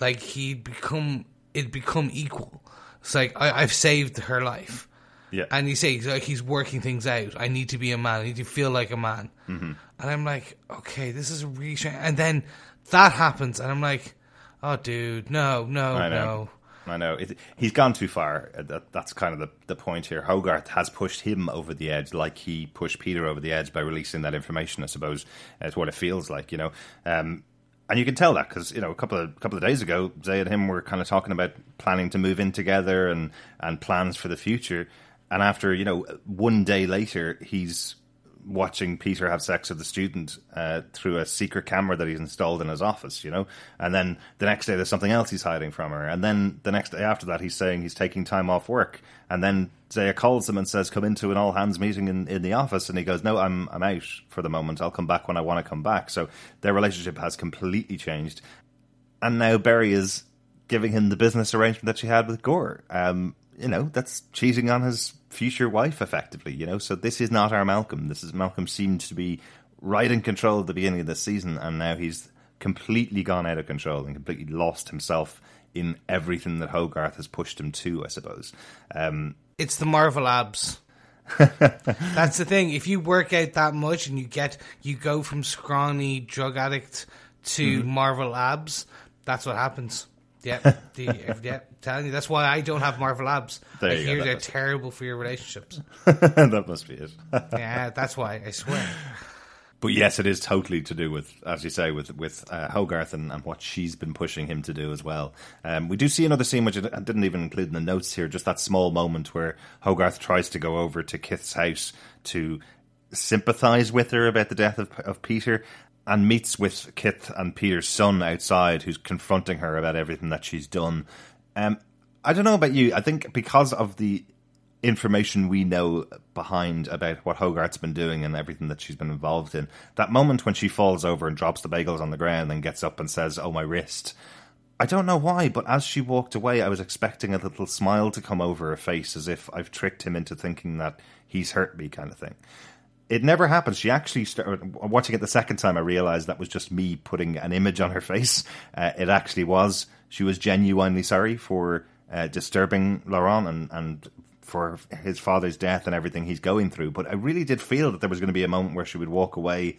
like he'd become. It become equal. It's like I, I've saved her life. Yeah. And he says like he's working things out. I need to be a man. I need to feel like a man. Mm-hmm. And I'm like, okay, this is really strange. And then that happens, and I'm like, oh, dude, no, no, I know. no. I know. It, he's gone too far. Uh, That, that's kind of the, the point here. Hogarth has pushed him over the edge like he pushed Peter over the edge by releasing that information, I suppose. It's what it feels like, you know. Um, and you can tell that because, you know, a couple of couple of days ago, Zay and him were kind of talking about planning to move in together and, and plans for the future. And after, you know, one day later, he's watching Peter have sex with the student uh, through a secret camera that he's installed in his office, you know. And then the next day, there's something else he's hiding from her. And then the next day after that, he's saying he's taking time off work. And then Zaya calls him and says, "Come into an all hands meeting in, in the office." And he goes, "No, I'm I'm out for the moment. I'll come back when I want to come back." So their relationship has completely changed. And now Berry is giving him the business arrangement that she had with Gore. Um, you know, that's cheating on his future wife, effectively. You know, so this is not our Malcolm. This is Malcolm seemed to be right in control at the beginning of this season, and now he's completely gone out of control and completely lost himself in everything that Hogarth has pushed him to. I suppose. Um, It's the Marvel abs. That's the thing. If you work out that much and you get you go from scrawny drug addict to Mm-hmm. Marvel abs, that's what happens. Yeah, the, yeah. Telling you, that's why I don't have Marvel abs. There I you hear that they're terrible for your relationships. that must be it. yeah, that's why I swear. But yes, it is totally to do with, as you say, with with uh, Hogarth and, and what she's been pushing him to do as well. Um, we do see another scene which I didn't even include in the notes here, just that small moment where Hogarth tries to go over to Kith's house to sympathise with her about the death of, of Peter, and meets with Kith and Peter's son outside, who's confronting her about everything that she's done. Um, I don't know about you. I think because of the information we know behind about what Hogarth's been doing and everything that she's been involved in. That moment when she falls over and drops the bagels on the ground and gets up and says, Oh, my wrist. I don't know why, but as she walked away, I was expecting a little smile to come over her face as if I've tricked him into thinking that he's hurt me, kind of thing. It never happens. She actually started watching it the second time. I realized that was just me putting an image on her face. Uh, it actually was. She was genuinely sorry for uh, disturbing Laurent and, and for his father's death and everything he's going through. But I really did feel that there was going to be a moment where she would walk away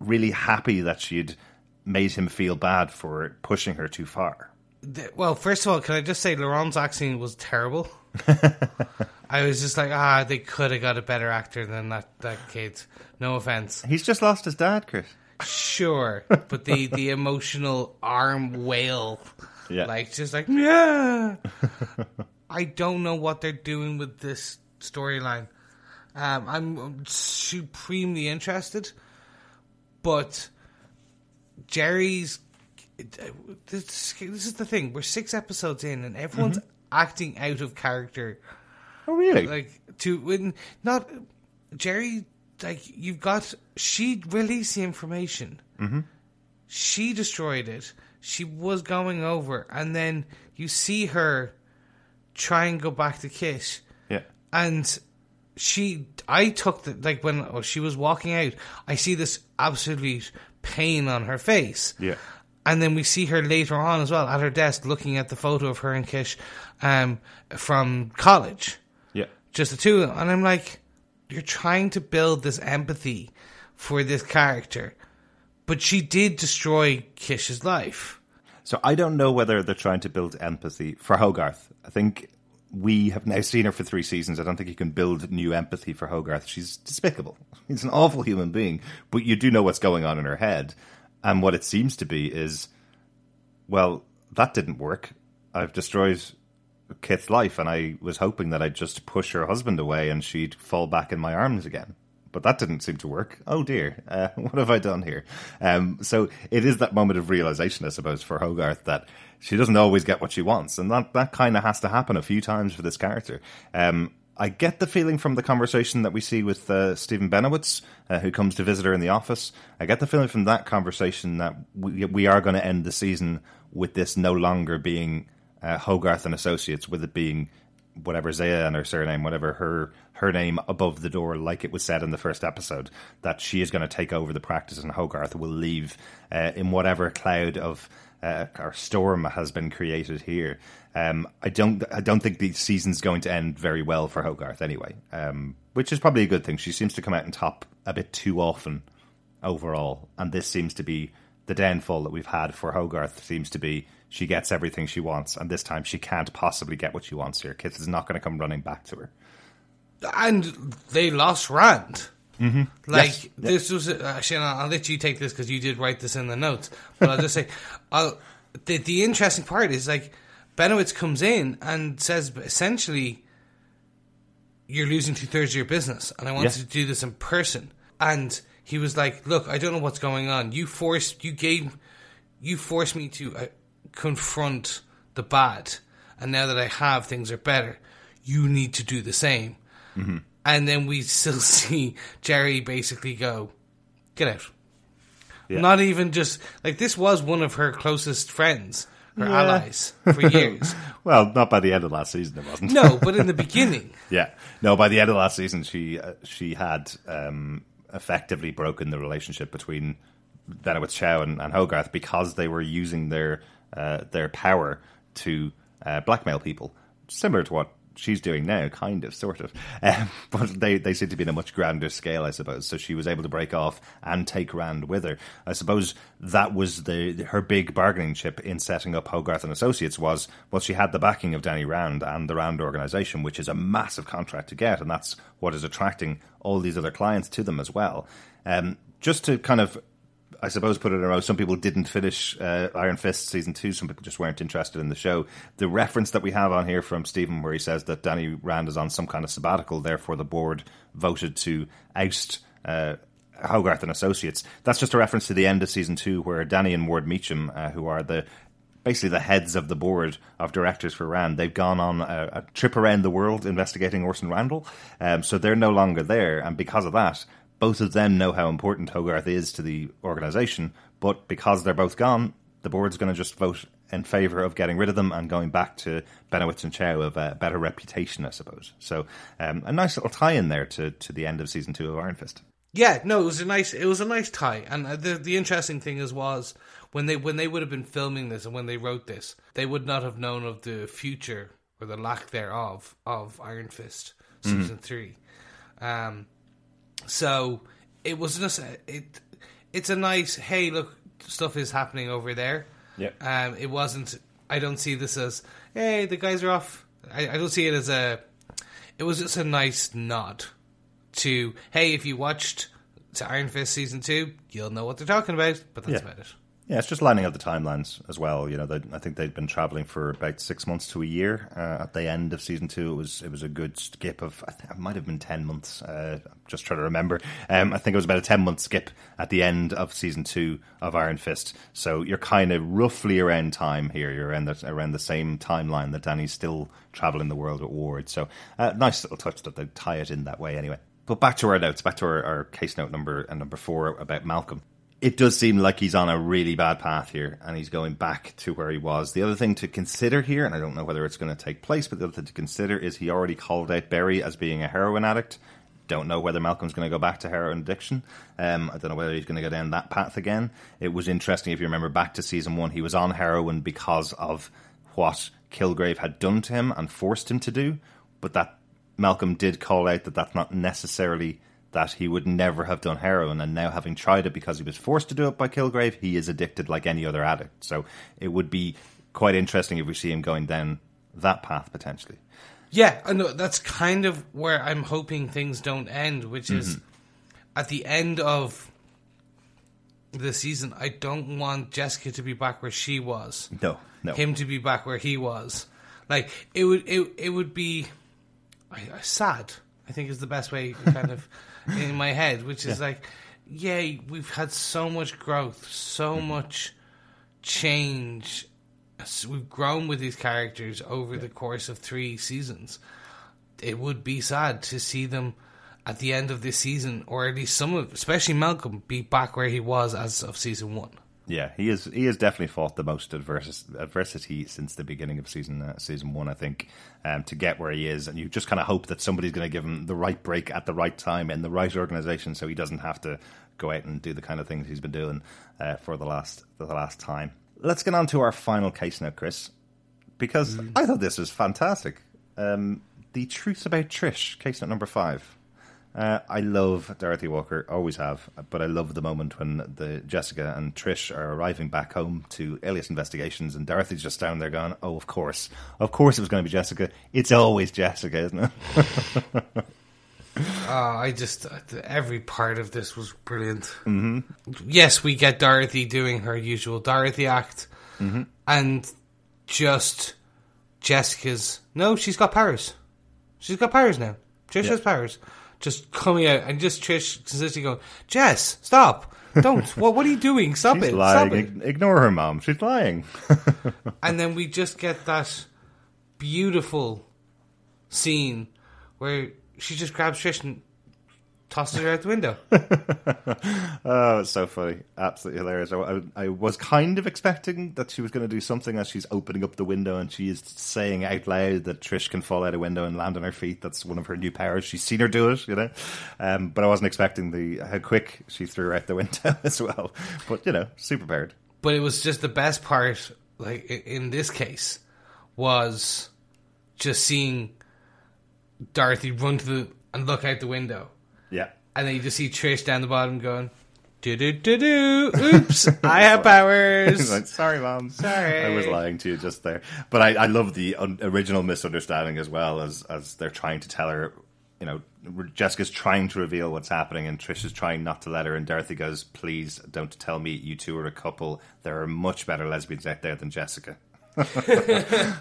really happy that she'd made him feel bad for pushing her too far. Well, first of all, can I just say Laurent's acting was terrible. I was just like, ah, they could have got a better actor than that that kid. No offense. He's just lost his dad, Chris. Sure, but the the emotional arm wail, Yeah. like just like yeah. I don't know what they're doing with this storyline. Um, I'm supremely interested, but Jeri's. This, this is the thing. We're six episodes in, and everyone's acting out of character Oh, really? like to when not Jeri like you've got she released the information mm-hmm. she destroyed it she was going over and then you see her try and go back to Kith yeah. and she I took the like when oh, she was walking out I see this absolute pain on her face Yeah. and then we see her later on as well at her desk looking at the photo of her and Kith um, from college. Yeah. Just the two of them. And I'm like, you're trying to build this empathy for this character, but she did destroy Kith's life. So I don't know whether they're trying to build empathy for Hogarth. I think we have now seen her for three seasons. I don't think you can build new empathy for Hogarth. She's despicable. She's an awful human being, but you do know what's going on in her head. And what it seems to be is, well, that didn't work. I've destroyed Kit's life, and I was hoping that I'd just push her husband away and she'd fall back in my arms again. But that didn't seem to work. Oh dear, uh, what have I done here? Um, so it is that moment of realization, I suppose, for Hogarth that she doesn't always get what she wants, and that that kind of has to happen a few times for this character. Um, I get the feeling from the conversation that we see with uh, Stephen Benowitz, uh, who comes to visit her in the office. I get the feeling from that conversation that we, we are going to end the season with this no longer being uh, Hogarth and Associates, with it being whatever Zaya and her surname, whatever her her name above the door, like it was said in the first episode, that she is going to take over the practice and Hogarth will leave uh, in whatever cloud of uh, or storm has been created here. Um, I don't I don't think the season's going to end very well for Hogarth anyway, um, which is probably a good thing. She seems to come out on top a bit too often overall, and this seems to be the downfall that we've had for Hogarth. Seems to be she gets everything she wants, and this time she can't possibly get what she wants here. Kit is not going to come running back to her. And they lost Rand. Mm-hmm. Like Yes. this was actually, and I'll, let you take this because you did write this in the notes. But I'll just say, I'll, the the interesting part is like Benowitz comes in and says essentially, you're losing two thirds of your business, and I wanted to do this in person. And he was like, "Look, I don't know what's going on. You forced, you gave, you forced me to uh, confront the bad, and now that I have, things are better. You need to do the same." And then we still see Jeri basically go, "Get out." Yeah. Not even just like this was one of her closest friends, her Yeah. allies for years. Well, not by the end of last season, it wasn't. no, but in the beginning, Yeah, no. By the end of last season, she uh, she had um, effectively broken the relationship between Benowitz Chao and, and Hogarth because they were using their uh, their power to uh, blackmail people, similar to what she's doing now, kind of, sort of. Um, but they they seem to be in a much grander scale, I suppose. So she was able to break off and take Rand with her. I suppose that was the her big bargaining chip in setting up Hogarth and Associates was well, she had the backing of Danny Rand and the Rand organization, which is a massive contract to get, and that's what is attracting all these other clients to them as well. Um, just to kind of I suppose put it in a row. Some people didn't finish uh, Iron Fist season two. Some people just weren't interested in the show. The reference that we have on here from Stephen, where he says that Danny Rand is on some kind of sabbatical, therefore the board voted to oust uh, Hogarth and Associates. That's just a reference to the end of season two, where Danny and Ward Meachum, uh, who are the basically the heads of the board of directors for Rand. They've gone on a, a trip around the world investigating Orson Randall, um, so they're no longer there, and because of that, both of them know how important Hogarth is to the organization. But because they're both gone, the board's going to just vote in favor of getting rid of them and going back to Benowitz and Chao of a better reputation, I suppose. So um, a nice little tie-in there to, to the end of season two of Iron Fist. Yeah, no, it was a nice it was a nice tie, and uh, the the interesting thing is was when they when they would have been filming this and when they wrote this, they would not have known of the future or the lack thereof of Iron Fist season three. Um, so it was just it. It's a nice hey look stuff is happening over there. Yeah. Um, it wasn't. I don't see this as hey the guys are off. I, I don't see it as a. It was just a nice nod to hey if you watched to Iron Fist season two you'll know what they're talking about. But that's Yeah. about it. Yeah, it's just lining up the timelines as well. You know, I think they'd been traveling for about six months to a year. Uh, at the end of season two, it was it was a good skip of I think it might have been ten months. Uh, I'm just trying to remember. Um, I think it was about a ten month skip at the end of season two of Iron Fist. So you're kind of roughly around time here. You're around the, around the same timeline that Danny's still traveling the world with Ward. So uh, nice little touch that they tie it in that way. Anyway, but back to our notes. Back to our, our case note number uh, number four about Malcolm it does seem like he's on a really bad path here and he's going back to where he was. The other thing to consider here, and I don't know whether it's going to take place, but the other thing to consider is he already called out Berry as being a heroin addict. don't know whether Malcolm's going to go back to heroin addiction. Um, I don't know whether he's going to go down that path again. It was interesting if you remember back to season one, he was on heroin because of what Kilgrave had done to him and forced him to do, but that Malcolm did call out that that's not necessarily that he would never have done heroin, and now having tried it because he was forced to do it by Kilgrave, he is addicted like any other addict. So it would be quite interesting if we see him going down that path potentially. Yeah, I know that's kind of where I'm hoping things don't end, which is mm-hmm. at the end of the season. I don't want Jessica to be back where she was. No, no. Him to be back where he was. Like it would, it it would be I, I, sad. I think is the best way, to kind of, in my head, which is like, yeah, we've had so much growth, so mm-hmm. much change. So we've grown with these characters over the course of three seasons. It would be sad to see them at the end of this season, or at least some of, especially Malcolm, be back where he was as of season one. Yeah, he is. He has definitely fought the most adverse, adversity since the beginning of season uh, season one. I think um, to get where he is, and you just kind of hope that somebody's going to give him the right break at the right time in the right organization, so he doesn't have to go out and do the kind of things he's been doing uh, for the last for the last time. Let's get on to our final case now, Chris, because mm. I thought this was fantastic. Um, the truth about Trish, case note number five. Uh, I love Dorothy Walker, always have, but I love the moment when the Jessica and Trish are arriving back home to Alias Investigations, and Dorothy's just down there going, "Oh, of course, of course, it was going to be Jessica. It's always Jessica, isn't it?" uh, I just every part of this was brilliant. Mm-hmm. Yes, we get Dorothy doing her usual Dorothy act, mm-hmm. and just Jessica's. No, she's got powers. She's got powers now. Trish yeah. has powers just coming out and just Trish consistently going, Jess, stop. Don't. what What are you doing? Stop She's it. Lying. Stop it. Ignore her, mom. She's lying. and then we just get that beautiful scene where she just grabs Trish and tosses her out the window. oh, it's so funny. Absolutely hilarious. I, I, I, was kind of expecting that she was going to do something as she's opening up the window and she is saying out loud that Trish can fall out a window and land on her feet. That's one of her new powers. She's seen her do it, you know. Um, but I wasn't expecting the how quick she threw her out the window as well. But, you know, super powered. But it was just the best part, like in this case, was just seeing Dorothy run to the and look out the window yeah. And then you just see Trish down the bottom going, do do do do. Oops, I have powers. like, Sorry, mom. Sorry, I was lying to you just there. But I, I love the un- original misunderstanding as well as as they're trying to tell her. You know, Jessica's trying to reveal what's happening, and Trish is trying not to let her. And Dorothy goes, "Please don't tell me you two are a couple. There are much better lesbians out there than Jessica." I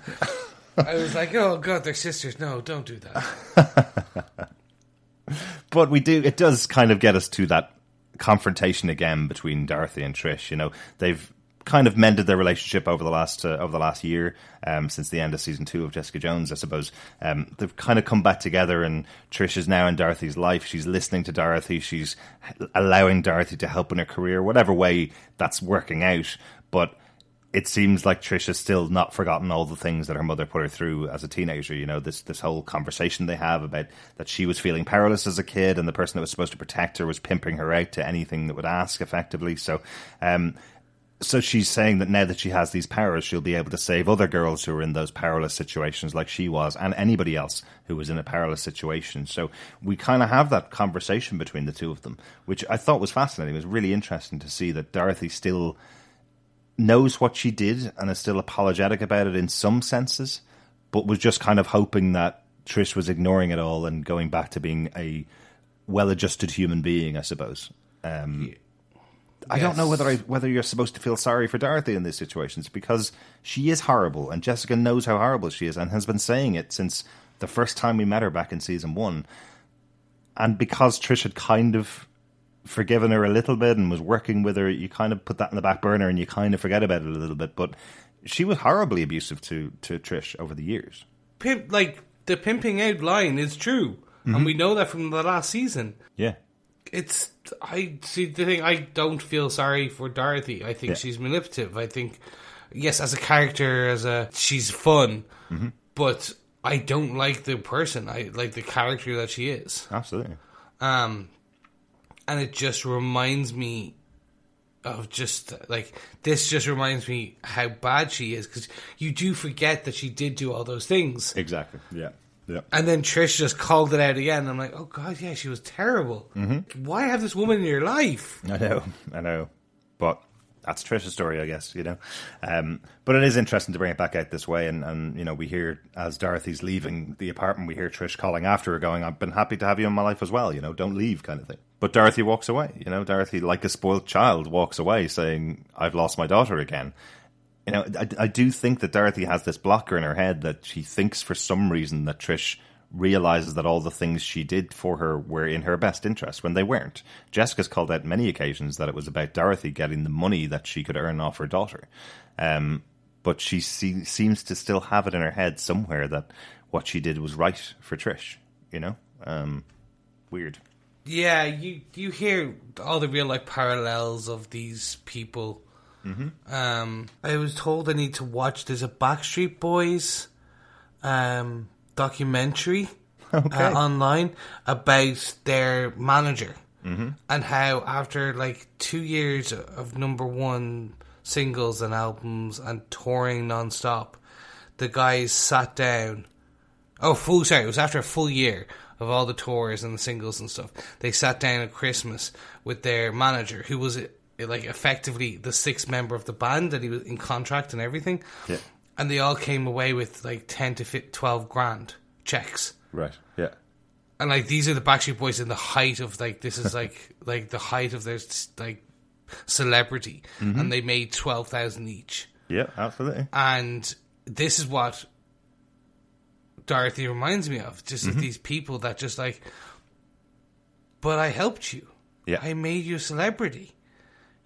was like, "Oh God, they're sisters. No, don't do that." but we do. It does kind of get us to that confrontation again between Dorothy and Trish. You know, they've kind of mended their relationship over the last uh, over the last year um, since the end of season two of Jessica Jones. I suppose um, they've kind of come back together, and Trish is now in Dorothy's life. She's listening to Dorothy. She's allowing Dorothy to help in her career, whatever way that's working out. But it seems like Trish has still not forgotten all the things that her mother put her through as a teenager. You know, this this whole conversation they have about that she was feeling powerless as a kid, and the person that was supposed to protect her was pimping her out to anything that would ask, effectively. So, um, so she's saying that now that she has these powers, she'll be able to save other girls who are in those powerless situations, like she was, and anybody else who was in a powerless situation. So we kind of have that conversation between the two of them, which I thought was fascinating. It was really interesting to see that Dorothy still knows what she did and is still apologetic about it in some senses, but was just kind of hoping that Trish was ignoring it all and going back to being a well-adjusted human being, I suppose. Um. I don't know whether I, whether you're supposed to feel sorry for Dorothy in these situations because she is horrible, and Jessica knows how horrible she is and has been saying it since the first time we met her back in season one. And because Trish had kind of forgiven her a little bit and was working with her, you kind of put that in the back burner and you kind of forget about it a little bit. But she was horribly abusive to to Trish over the years. Pimp, like the pimping out line is true, mm-hmm. and we know that from the last season. Yeah, it's I see the thing. I don't feel sorry for Dorothy. I think yeah. she's manipulative. I think yes, as a character, as a she's fun, mm-hmm. but I don't like the person. I like the character that she is. Absolutely. Um, and it just reminds me of just like this. Just reminds me how bad she is because you do forget that she did do all those things, Exactly. Yeah. Yeah. and then Trish just called it out again. I'm like, oh god, yeah, she was terrible. Mm-hmm. Why have this woman in your life? I know, I know, but that's Trish's story, I guess. You know, um, but it is interesting to bring it back out this way, and, and you know, we hear as Dorothy's leaving the apartment, we hear Trish calling after her, going, "I've been happy to have you in my life as well. You know, don't leave," kind of thing. But Dorothy walks away. You know, Dorothy, like a spoiled child, walks away, saying, "I've lost my daughter again." You know, I, I do think that Dorothy has this blocker in her head that she thinks for some reason that Trish realizes that all the things she did for her were in her best interest when they weren't. Jessica's called out many occasions that it was about Dorothy getting the money that she could earn off her daughter. Um, but she se- seems to still have it in her head somewhere that what she did was right for Trish, you know? Um, weird. Yeah, you you hear all the real life parallels of these people. Mm-hmm. Um, I was told I need to watch. There's a Backstreet Boys um, documentary Okay. uh, online about their manager Mm-hmm. and how after like two years of number one singles and albums and touring nonstop, the guys sat down. Oh, full sorry, it was after a full year of all the tours and the singles and stuff. They sat down at Christmas with their manager, who was uh, like effectively the sixth member of the band, that he was in contract and everything. Yeah. And they all came away with like ten to fi- twelve grand checks. Right. Yeah. And like these are the Backstreet Boys in the height of like this is like like the height of their like celebrity, and they made twelve thousand each. Yeah, absolutely. And this is what Dorothy reminds me of, just of these people that just like, but I helped you. Yeah. I made you a celebrity.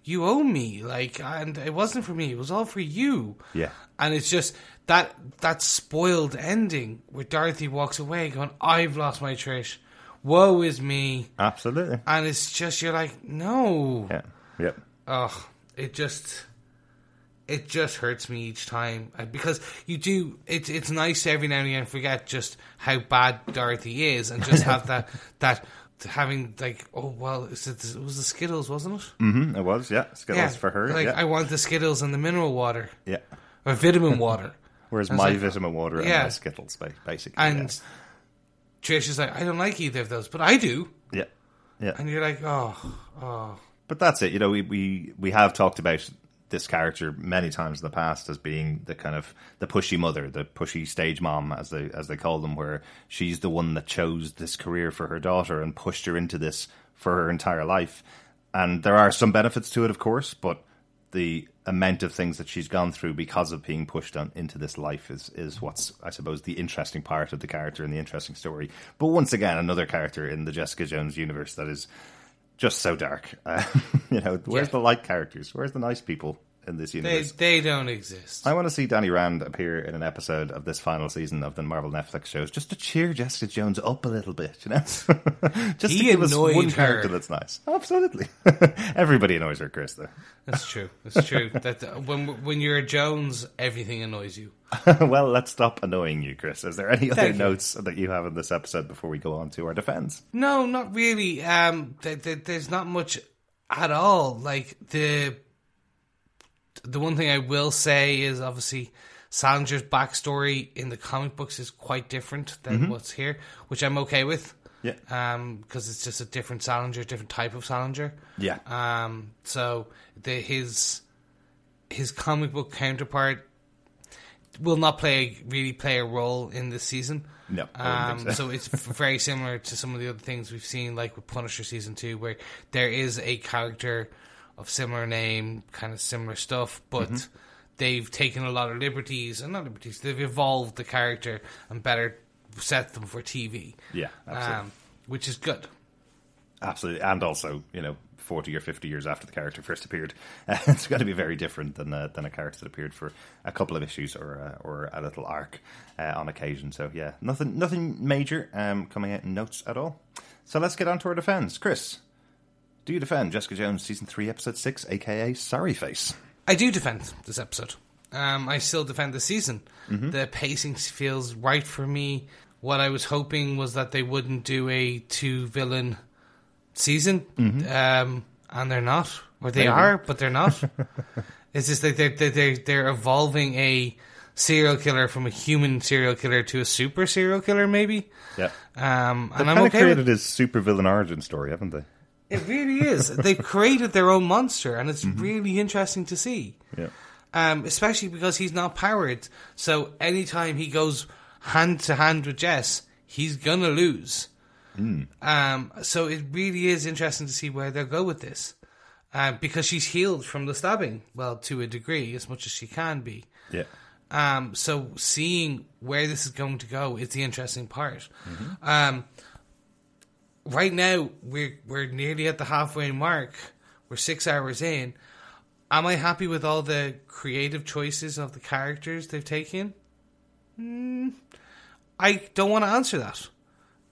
You owe me, like, and it wasn't for me; it was all for you. Yeah. And it's just that that spoiled ending where Dorothy walks away, going, "I've lost my Trish. Woe is me." Absolutely. And it's just you're like, no. Yeah. Yeah. Oh, it just it just hurts me each time Uh, because you do. It's it's nice every now and again forget just how bad Dorothy is and just have that that having like oh well it's, it was the Skittles wasn't it? Mm-hmm, it was, yeah. Skittles for her. Like yeah. I want the Skittles and the mineral water yeah. or vitamin water. Whereas my like, vitamin water and my Skittles, basically. And Trish is like, I don't like either of those, but I do. yeah. Yeah. And you're like, oh, oh. But that's it. You know, we, we, we have talked about this character many times in the past as being the kind of the pushy mother, the pushy stage mom, as they as they call them, where she's the one that chose this career for her daughter and pushed her into this for her entire life. And there are some benefits to it, of course, but the amount of things that she's gone through because of being pushed on into this life is is what's I suppose the interesting part of the character and the interesting story. But once again, another character in the Jessica Jones universe that is just so dark. Uh, you know, where's Yeah. the light characters? Where's the nice people in this They universe? they don't exist. I want to see Danny Rand appear in an episode of this final season of the Marvel Netflix shows just to cheer Jessica Jones up a little bit, you know? just He to give us one her. character that's nice. Absolutely. Everybody annoys her, Chris, though. That's true. That's true. that uh, when when you're a Jones, everything annoys you. well, let's stop annoying you, Chris. Is there any other you. notes that you have in this episode before we go on to our defense? No, not really. Um, th- th- there's not much at all. Like the the one thing I will say is obviously Salinger's backstory in the comic books is quite different than what's here, which I'm okay with. Yeah. Um, because it's just a different Salinger, different type of Salinger. Yeah. Um, so the his his comic book counterpart will not play really play a role in this season. No, Um, so. so it's very similar to some of the other things we've seen, like with Punisher season two, where there is a character of similar name, kind of similar stuff, but Mm-hmm. they've taken a lot of liberties, and not liberties, they've evolved the character and better set them for TV. Yeah, absolutely. um, which is good. Absolutely, and also, you know, forty or fifty years after the character first appeared, it's going to be very different than uh, than a character that appeared for a couple of issues or uh, or a little arc uh, on occasion. So yeah, nothing nothing major um, coming out in notes at all. So let's get on to our defense, Chris. Do you defend Jessica Jones season three, episode six, aka Sorry Face? I do defend this episode. Um, I still defend the season. Mm-hmm. The pacing feels right for me. What I was hoping was that they wouldn't do a two villain season, Mm-hmm. um, and they're not, or they Maybe. are, but they're not. it's just like they're, they're they're they're evolving a serial killer from a human serial killer to a super serial killer, maybe. Yeah. Um, They've and I'm kind of okay created with his supervillain origin story, haven't they? It. Really is. They've created their own monster, and it's really interesting to see. Yeah. um, especially because he's not powered. So anytime he goes hand to hand with Jess, he's gonna lose. Um, so it really is interesting to see where they'll go with this, um, because she's healed from the stabbing, well, to a degree, as much as she can be. Yeah. Um, so seeing where this is going to go is the interesting part. Um, right now we're we're nearly at the halfway mark. We're six hours in. Am I happy with all the creative choices of the characters they've taken? Mm, I don't want to answer that.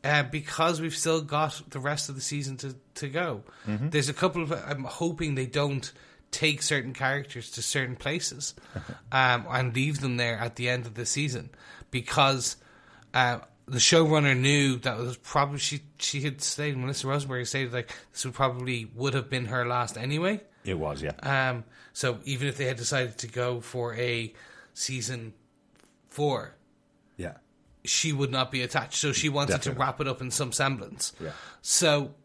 Uh, because we've still got the rest of the season to, to go. There's a couple of. I'm hoping they don't take certain characters to certain places um, and leave them there at the end of the season because uh, the showrunner knew that was probably she she had stated Melissa Rosenberg stated like this would probably would have been her last anyway. It was, yeah. Um, so even if they had decided to go for a season four, yeah. she would not be attached. So she wanted Definitely. to wrap it up in some semblance. Yeah. So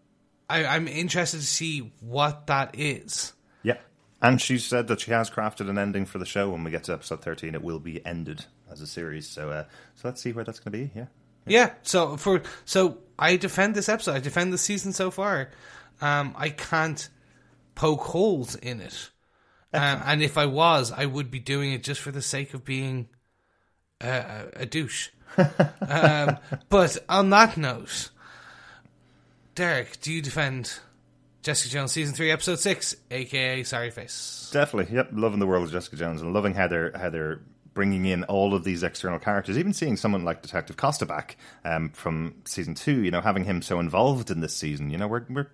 I, I'm interested to see what that is. Yeah. And she said that she has crafted an ending for the show. When we get to episode 13, it will be ended as a series. So uh, so let's see where that's going to be. Yeah. Yeah. So for so I defend this episode. I defend the season so far. Um, I can't poke holes in it. Um, and if I was, I would be doing it just for the sake of being a, a, a douche. um, but on that note, Derek, do you defend Jessica Jones season three, episode six, aka Sorry Face? Definitely. Yep. Loving the world of Jessica Jones and loving how they're, how they're bringing in all of these external characters. Even seeing someone like Detective Costa back um, from season two, you know, having him so involved in this season, you know, we're, we're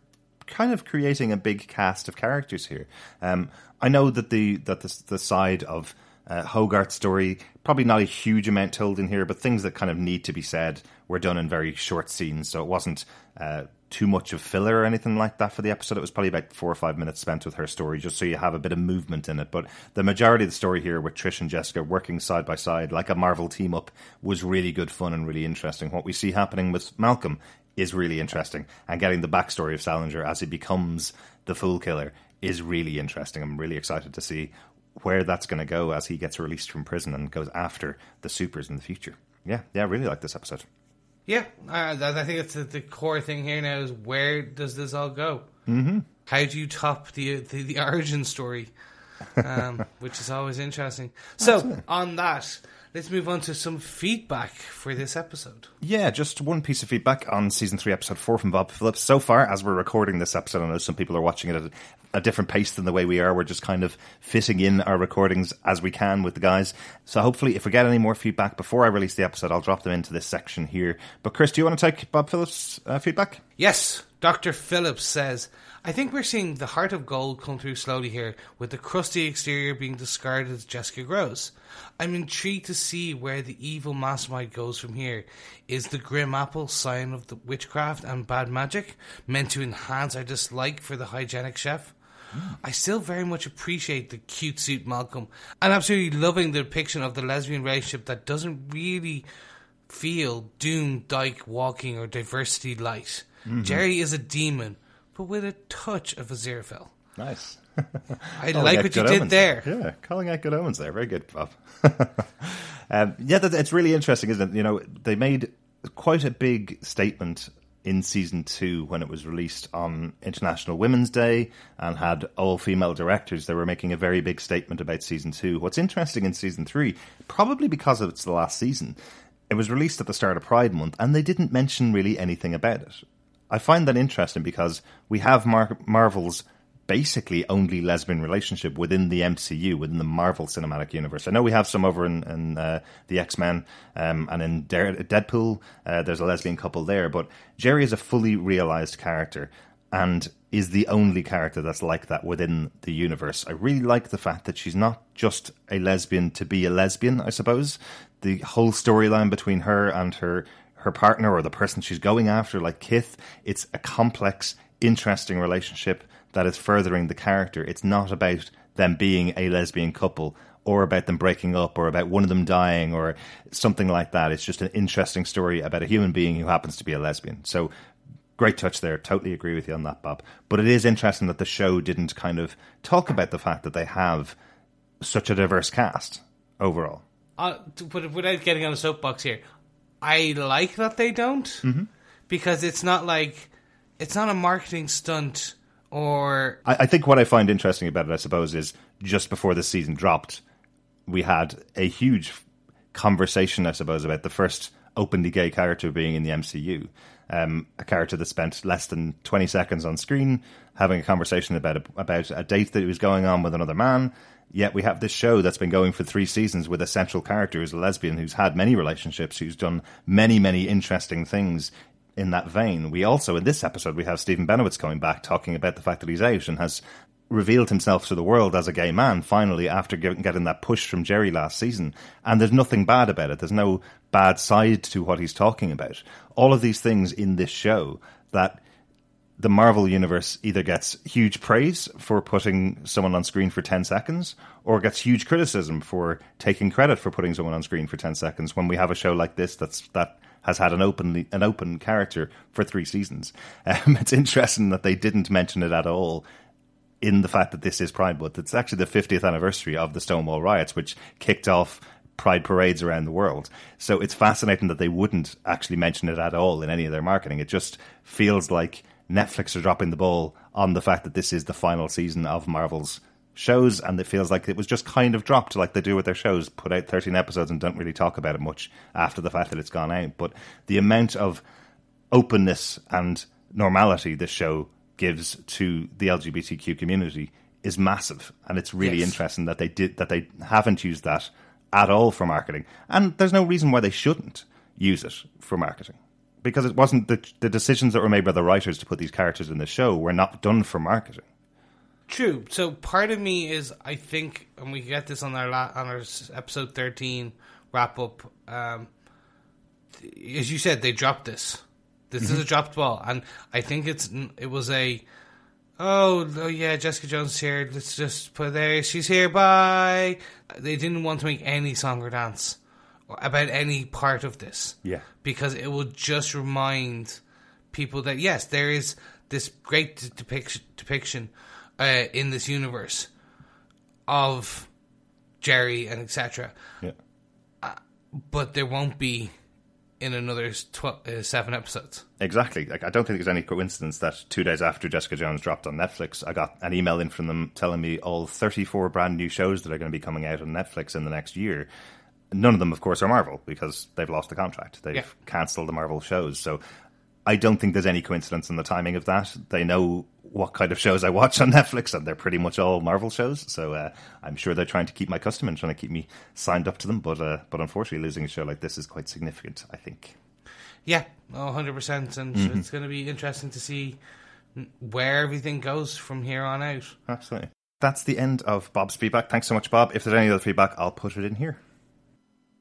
kind of creating a big cast of characters here. Um, I know that the that the, the side of uh, Hogarth's story probably not a huge amount told in here, but things that kind of need to be said were done in very short scenes, so it wasn't uh, too much of filler or anything like that for the episode. It was probably about four or five minutes spent with her story, just so you have a bit of movement in it. But the majority of the story here with Trish and Jessica working side by side like a Marvel team up was really good fun and really interesting. What we see happening with Malcolm is really interesting, and getting the backstory of Salinger as he becomes the Fool Killer is really interesting. I'm really excited to see where that's going to go as he gets released from prison and goes after the supers in the future. Yeah, yeah, I really like this episode. Yeah, uh, I think it's the, the core thing here now is where does this all go? Mm-hmm. How do you top the the, the origin story, um, which is always interesting. So on that, let's move on to some feedback for this episode. Yeah, just one piece of feedback on season three, episode four from Bob Phillips. So far, as we're recording this episode, I know some people are watching it at a different pace than the way we are. We're just kind of fitting in our recordings as we can with the guys. So hopefully, if we get any more feedback before I release the episode, I'll drop them into this section here. But Chris, do you want to take Bob Phillips' uh, feedback? Yes, Dr. Phillips says, I think we're seeing the heart of gold come through slowly here, with the crusty exterior being discarded as Jessica grows. I'm intrigued to see where the evil mastermind goes from here. Is the grim apple sign of the witchcraft and bad magic meant to enhance our dislike for the hygienic chef? I still very much appreciate the cute suit Malcolm, and absolutely loving the depiction of the lesbian relationship that doesn't really feel Doom Dyke walking or diversity light. Mm-hmm. Jeri is a demon, but with a touch of Aziraphale. Nice. I like what you did omens there. Yeah, calling out good omens there. Very good, Bob. um, yeah, that, it's really interesting, isn't it? You know, they made quite a big statement in season two when it was released on International Women's Day and had all female directors. They were making a very big statement about season two. What's interesting in season three, probably because it's the last season, it was released at the start of Pride Month and they didn't mention really anything about it. I find that interesting because we have Mar- Marvel's basically only lesbian relationship within the MCU, within the Marvel Cinematic Universe. I know we have some over in, in uh, the X Men um, and in Deadpool. Uh, there's a lesbian couple there, but Jeri is a fully realized character and is the only character that's like that within the universe. I really like the fact that she's not just a lesbian to be a lesbian. I suppose the whole storyline between her and her her partner or the person she's going after, like Kith, it's a complex, interesting relationship that is furthering the character. It's not about them being a lesbian couple or about them breaking up or about one of them dying or something like that. It's just an interesting story about a human being who happens to be a lesbian. So great touch there. Totally agree with you on that, Bob. But it is interesting that the show didn't kind of talk about the fact that they have such a diverse cast overall. Uh, but without getting on a soapbox here, I like that they don't Mm-hmm. because it's not like it's not a marketing stunt or I, I think what I find interesting about it, I suppose, is just before the season dropped, we had a huge conversation, I suppose, about the first openly gay character being in the MCU. Um, a character that spent less than 20 seconds on screen having a conversation about a, about a date that he was going on with another man. Yet we have this show that's been going for three seasons with a central character who's a lesbian, who's had many relationships, who's done many, many interesting things in that vein. We also, in this episode, we have Stephen Benowitz coming back talking about the fact that he's out and has revealed himself to the world as a gay man finally after getting, that push from Jeri last season. And there's nothing bad about it. There's no bad side to what he's talking about. All of these things in this show that the Marvel universe either gets huge praise for putting someone on screen for 10 seconds or gets huge criticism for taking credit for putting someone on screen for 10 seconds when we have a show like this that's that has had an openly an open character for 3 seasons. Um, it's interesting that they didn't mention it at all in the fact that this is Pride Month. It's actually the 50th anniversary of the Stonewall riots which kicked off pride parades around the world. So it's fascinating that they wouldn't actually mention it at all in any of their marketing. It just feels like Netflix are dropping the ball on the fact that this is the final season of Marvel's shows, and it feels like it was just kind of dropped like they do with their shows, put out 13 episodes and don't really talk about it much after the fact that it's gone out. But the amount of openness and normality this show gives to the LGBTQ community is massive, and it's really Yes. interesting that they did that they haven't used that at all for marketing, and there's no reason why they shouldn't use it for marketing because it wasn't the the decisions that were made by the writers to put these characters in the show were not done for marketing. True. So part of me is I think, and we get this on our la- on our episode thirteen wrap up. Um, as you said, they dropped this. This is a dropped ball, and I think it's it was a. Oh, oh yeah, Jessica Jones here. Let's just put there. She's here. Bye. They didn't want to make any song or dance about any part of this Yeah. because it will just remind people that yes, there is this great depiction depiction uh, in this universe of Jeri and etc. Yeah. But there won't be in another tw- uh, seven episodes. Exactly. Like I don't think there's any coincidence that two days after Jessica Jones dropped on Netflix, I got an email in from them telling me all 34 brand new shows that are going to be coming out on Netflix in the next year. None of them, of course, are Marvel because they've lost the contract. They've Yeah. cancelled the Marvel shows. So I don't think there's any coincidence in the timing of that. They know what kind of shows I watch on Netflix, and they're pretty much all Marvel shows. So uh, I'm sure they're trying to keep my custom and trying to keep me signed up to them. But uh, but unfortunately, losing a show like this is quite significant. I think. Yeah, oh, 100%. And Mm-hmm. it's going to be interesting to see where everything goes from here on out. Absolutely. That's the end of Bob's feedback. Thanks so much, Bob. If there's any other feedback, I'll put it in here.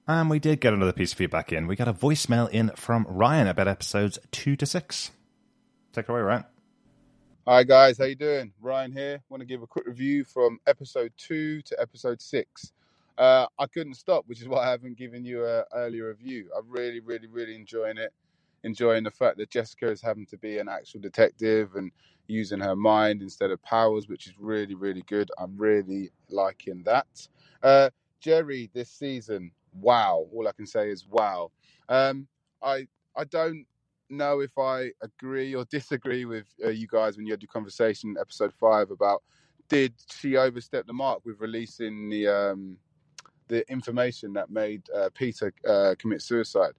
And we did get another piece of feedback in. We got a voicemail in from Ryan about episodes two to six. Take it away, Ryan. Hi guys, how you doing? Ryan here. Want to give a quick review from episode two to episode six. Uh, I couldn't stop, which is why I haven't given you a earlier review. I'm really, really, really enjoying it. Enjoying the fact that Jessica is having to be an actual detective and using her mind instead of powers, which is really, really good. I'm really liking that. Uh, Jeri this season, wow! All I can say is wow. Um, I I don't know if I agree or disagree with uh, you guys when you had your conversation episode five about did she overstep the mark with releasing the um, the information that made uh, Peter uh, commit suicide?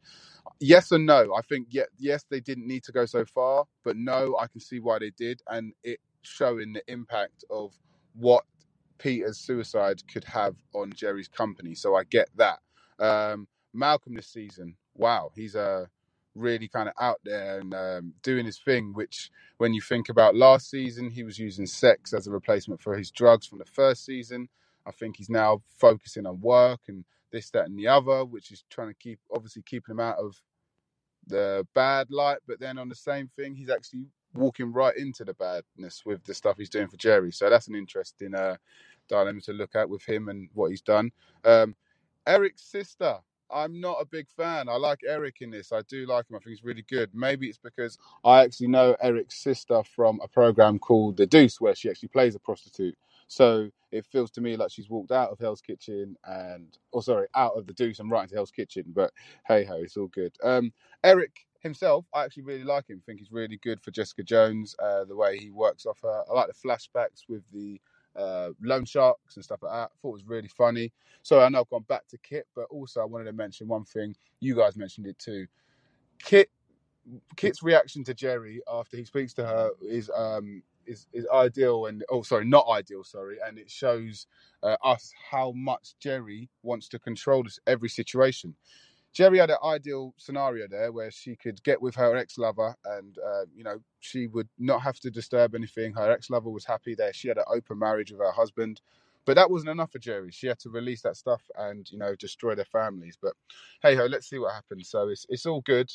Yes and no. I think yeah, yes, they didn't need to go so far, but no, I can see why they did, and it showing the impact of what Peter's suicide could have on Jeri's company. So I get that. Um, Malcolm this season, wow, he's a really kind of out there and um, doing his thing. Which, when you think about last season, he was using sex as a replacement for his drugs from the first season. I think he's now focusing on work and this, that, and the other, which is trying to keep obviously keeping him out of the bad light. But then on the same thing, he's actually walking right into the badness with the stuff he's doing for Jeri. So that's an interesting uh, dilemma to look at with him and what he's done. Um, Erik's sister. I'm not a big fan. I like Erik in this. I do like him. I think he's really good. Maybe it's because I actually know Erik's sister from a program called The Deuce, where she actually plays a prostitute. So it feels to me like she's walked out of Hell's Kitchen and, oh, sorry, out of The Deuce and right into Hell's Kitchen. But hey ho, it's all good. Um, Erik himself, I actually really like him. I think he's really good for Jessica Jones. Uh, the way he works off her. I like the flashbacks with the uh, loan sharks and stuff like that. I thought it was really funny. So I know I've gone back to Kith, but also I wanted to mention one thing. You guys mentioned it too. Kith, Kith's reaction to Jeri after he speaks to her is um is is ideal and oh sorry not ideal sorry and it shows uh, us how much Jeri wants to control this every situation. Jeri had an ideal scenario there where she could get with her ex lover and, uh, you know, she would not have to disturb anything. Her ex lover was happy there. She had an open marriage with her husband. But that wasn't enough for Jeri. She had to release that stuff and, you know, destroy their families. But hey ho, let's see what happens. So it's, it's all good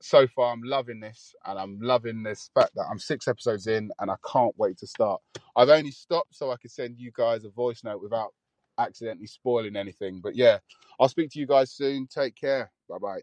so far. I'm loving this and I'm loving this fact that I'm six episodes in and I can't wait to start. I've only stopped so I could send you guys a voice note without accidentally spoiling anything. But yeah, I'll speak to you guys soon. Take care. Bye bye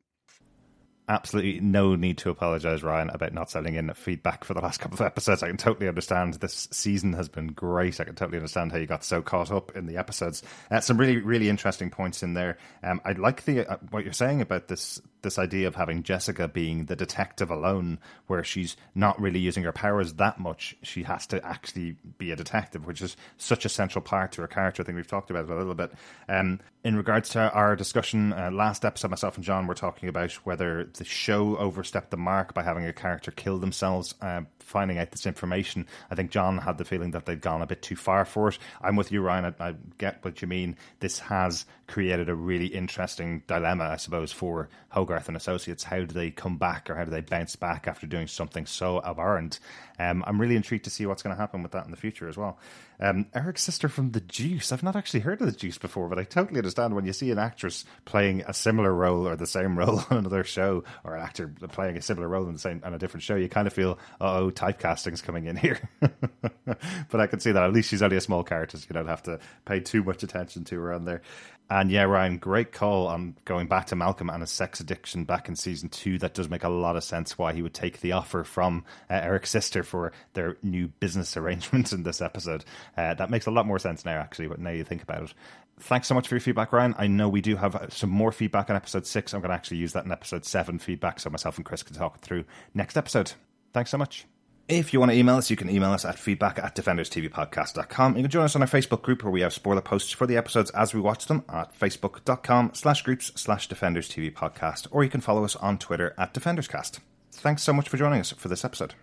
absolutely no need to apologize, Ryan, about not sending in feedback for the last couple of episodes. I can totally understand. This season has been great. I can totally understand how you got so caught up in the episodes. Uh, some really, really interesting points in there. Um, I like the uh, what you're saying about this this idea of having Jessica being the detective alone, where she's not really using her powers that much. She has to actually be a detective, which is such a central part to her character. I think we've talked about it a little bit. Um, in regards to our discussion uh, last episode, myself and John were talking about whether the show overstepped the mark by having a character kill themselves, uh, finding out this information. I think John had the feeling that they'd gone a bit too far for it. I'm with you, Ryan. I, I get what you mean. This has created a really interesting dilemma, I suppose, for Hogarth and Associates. How do they come back or how do they bounce back after doing something so abhorrent? Um, I'm really intrigued to see what's going to happen with that in the future as well. Um, Erik's sister from The Deuce. I've not actually heard of The Deuce before, but I totally understand when you see an actress playing a similar role or the same role on another show, or an actor playing a similar role in the same on a different show, you kind of feel, oh, typecasting's coming in here. but I can see that at least she's only a small character, so you don't have to pay too much attention to her on there. And yeah, Ryan, great call on going back to Malcolm and his sex addiction back in season two. That does make a lot of sense why he would take the offer from uh, Erik's sister for their new business arrangement in this episode. Uh, that makes a lot more sense now, actually, but now you think about it. Thanks so much for your feedback, Ryan. I know we do have uh, some more feedback on episode six. I'm going to actually use that in episode seven feedback so myself and Chris can talk it through next episode. Thanks so much. If you want to email us, you can email us at feedback at defenderstvpodcast.com. You can join us on our Facebook group where we have spoiler posts for the episodes as we watch them at facebook.com slash groups slash defenders TV podcast, or you can follow us on Twitter at defenderscast. Thanks so much for joining us for this episode.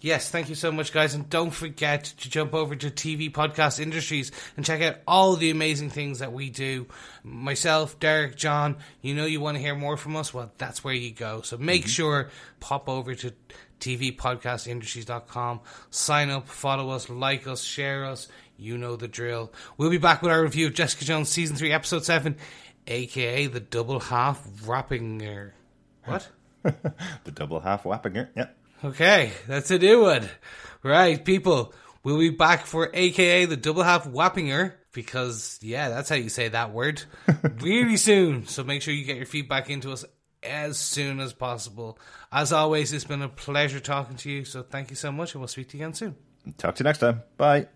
Yes, thank you so much, guys. And don't forget to jump over to TV Podcast Industries and check out all the amazing things that we do. Myself, Derek, John, you know you want to hear more from us? Well, that's where you go. So make mm-hmm. sure, pop over to tvpodcastindustries.com. Sign up, follow us, like us, share us. You know the drill. We'll be back with our review of Jessica Jones Season 3, Episode 7, aka the double half wrappinger. What? the double half Wappinger, yeah. Okay, that's a new one. Right, people, we'll be back for aka the double half Wappinger because, yeah, that's how you say that word really soon. So make sure you get your feedback into us as soon as possible. As always, it's been a pleasure talking to you. So thank you so much, and we'll speak to you again soon. Talk to you next time. Bye.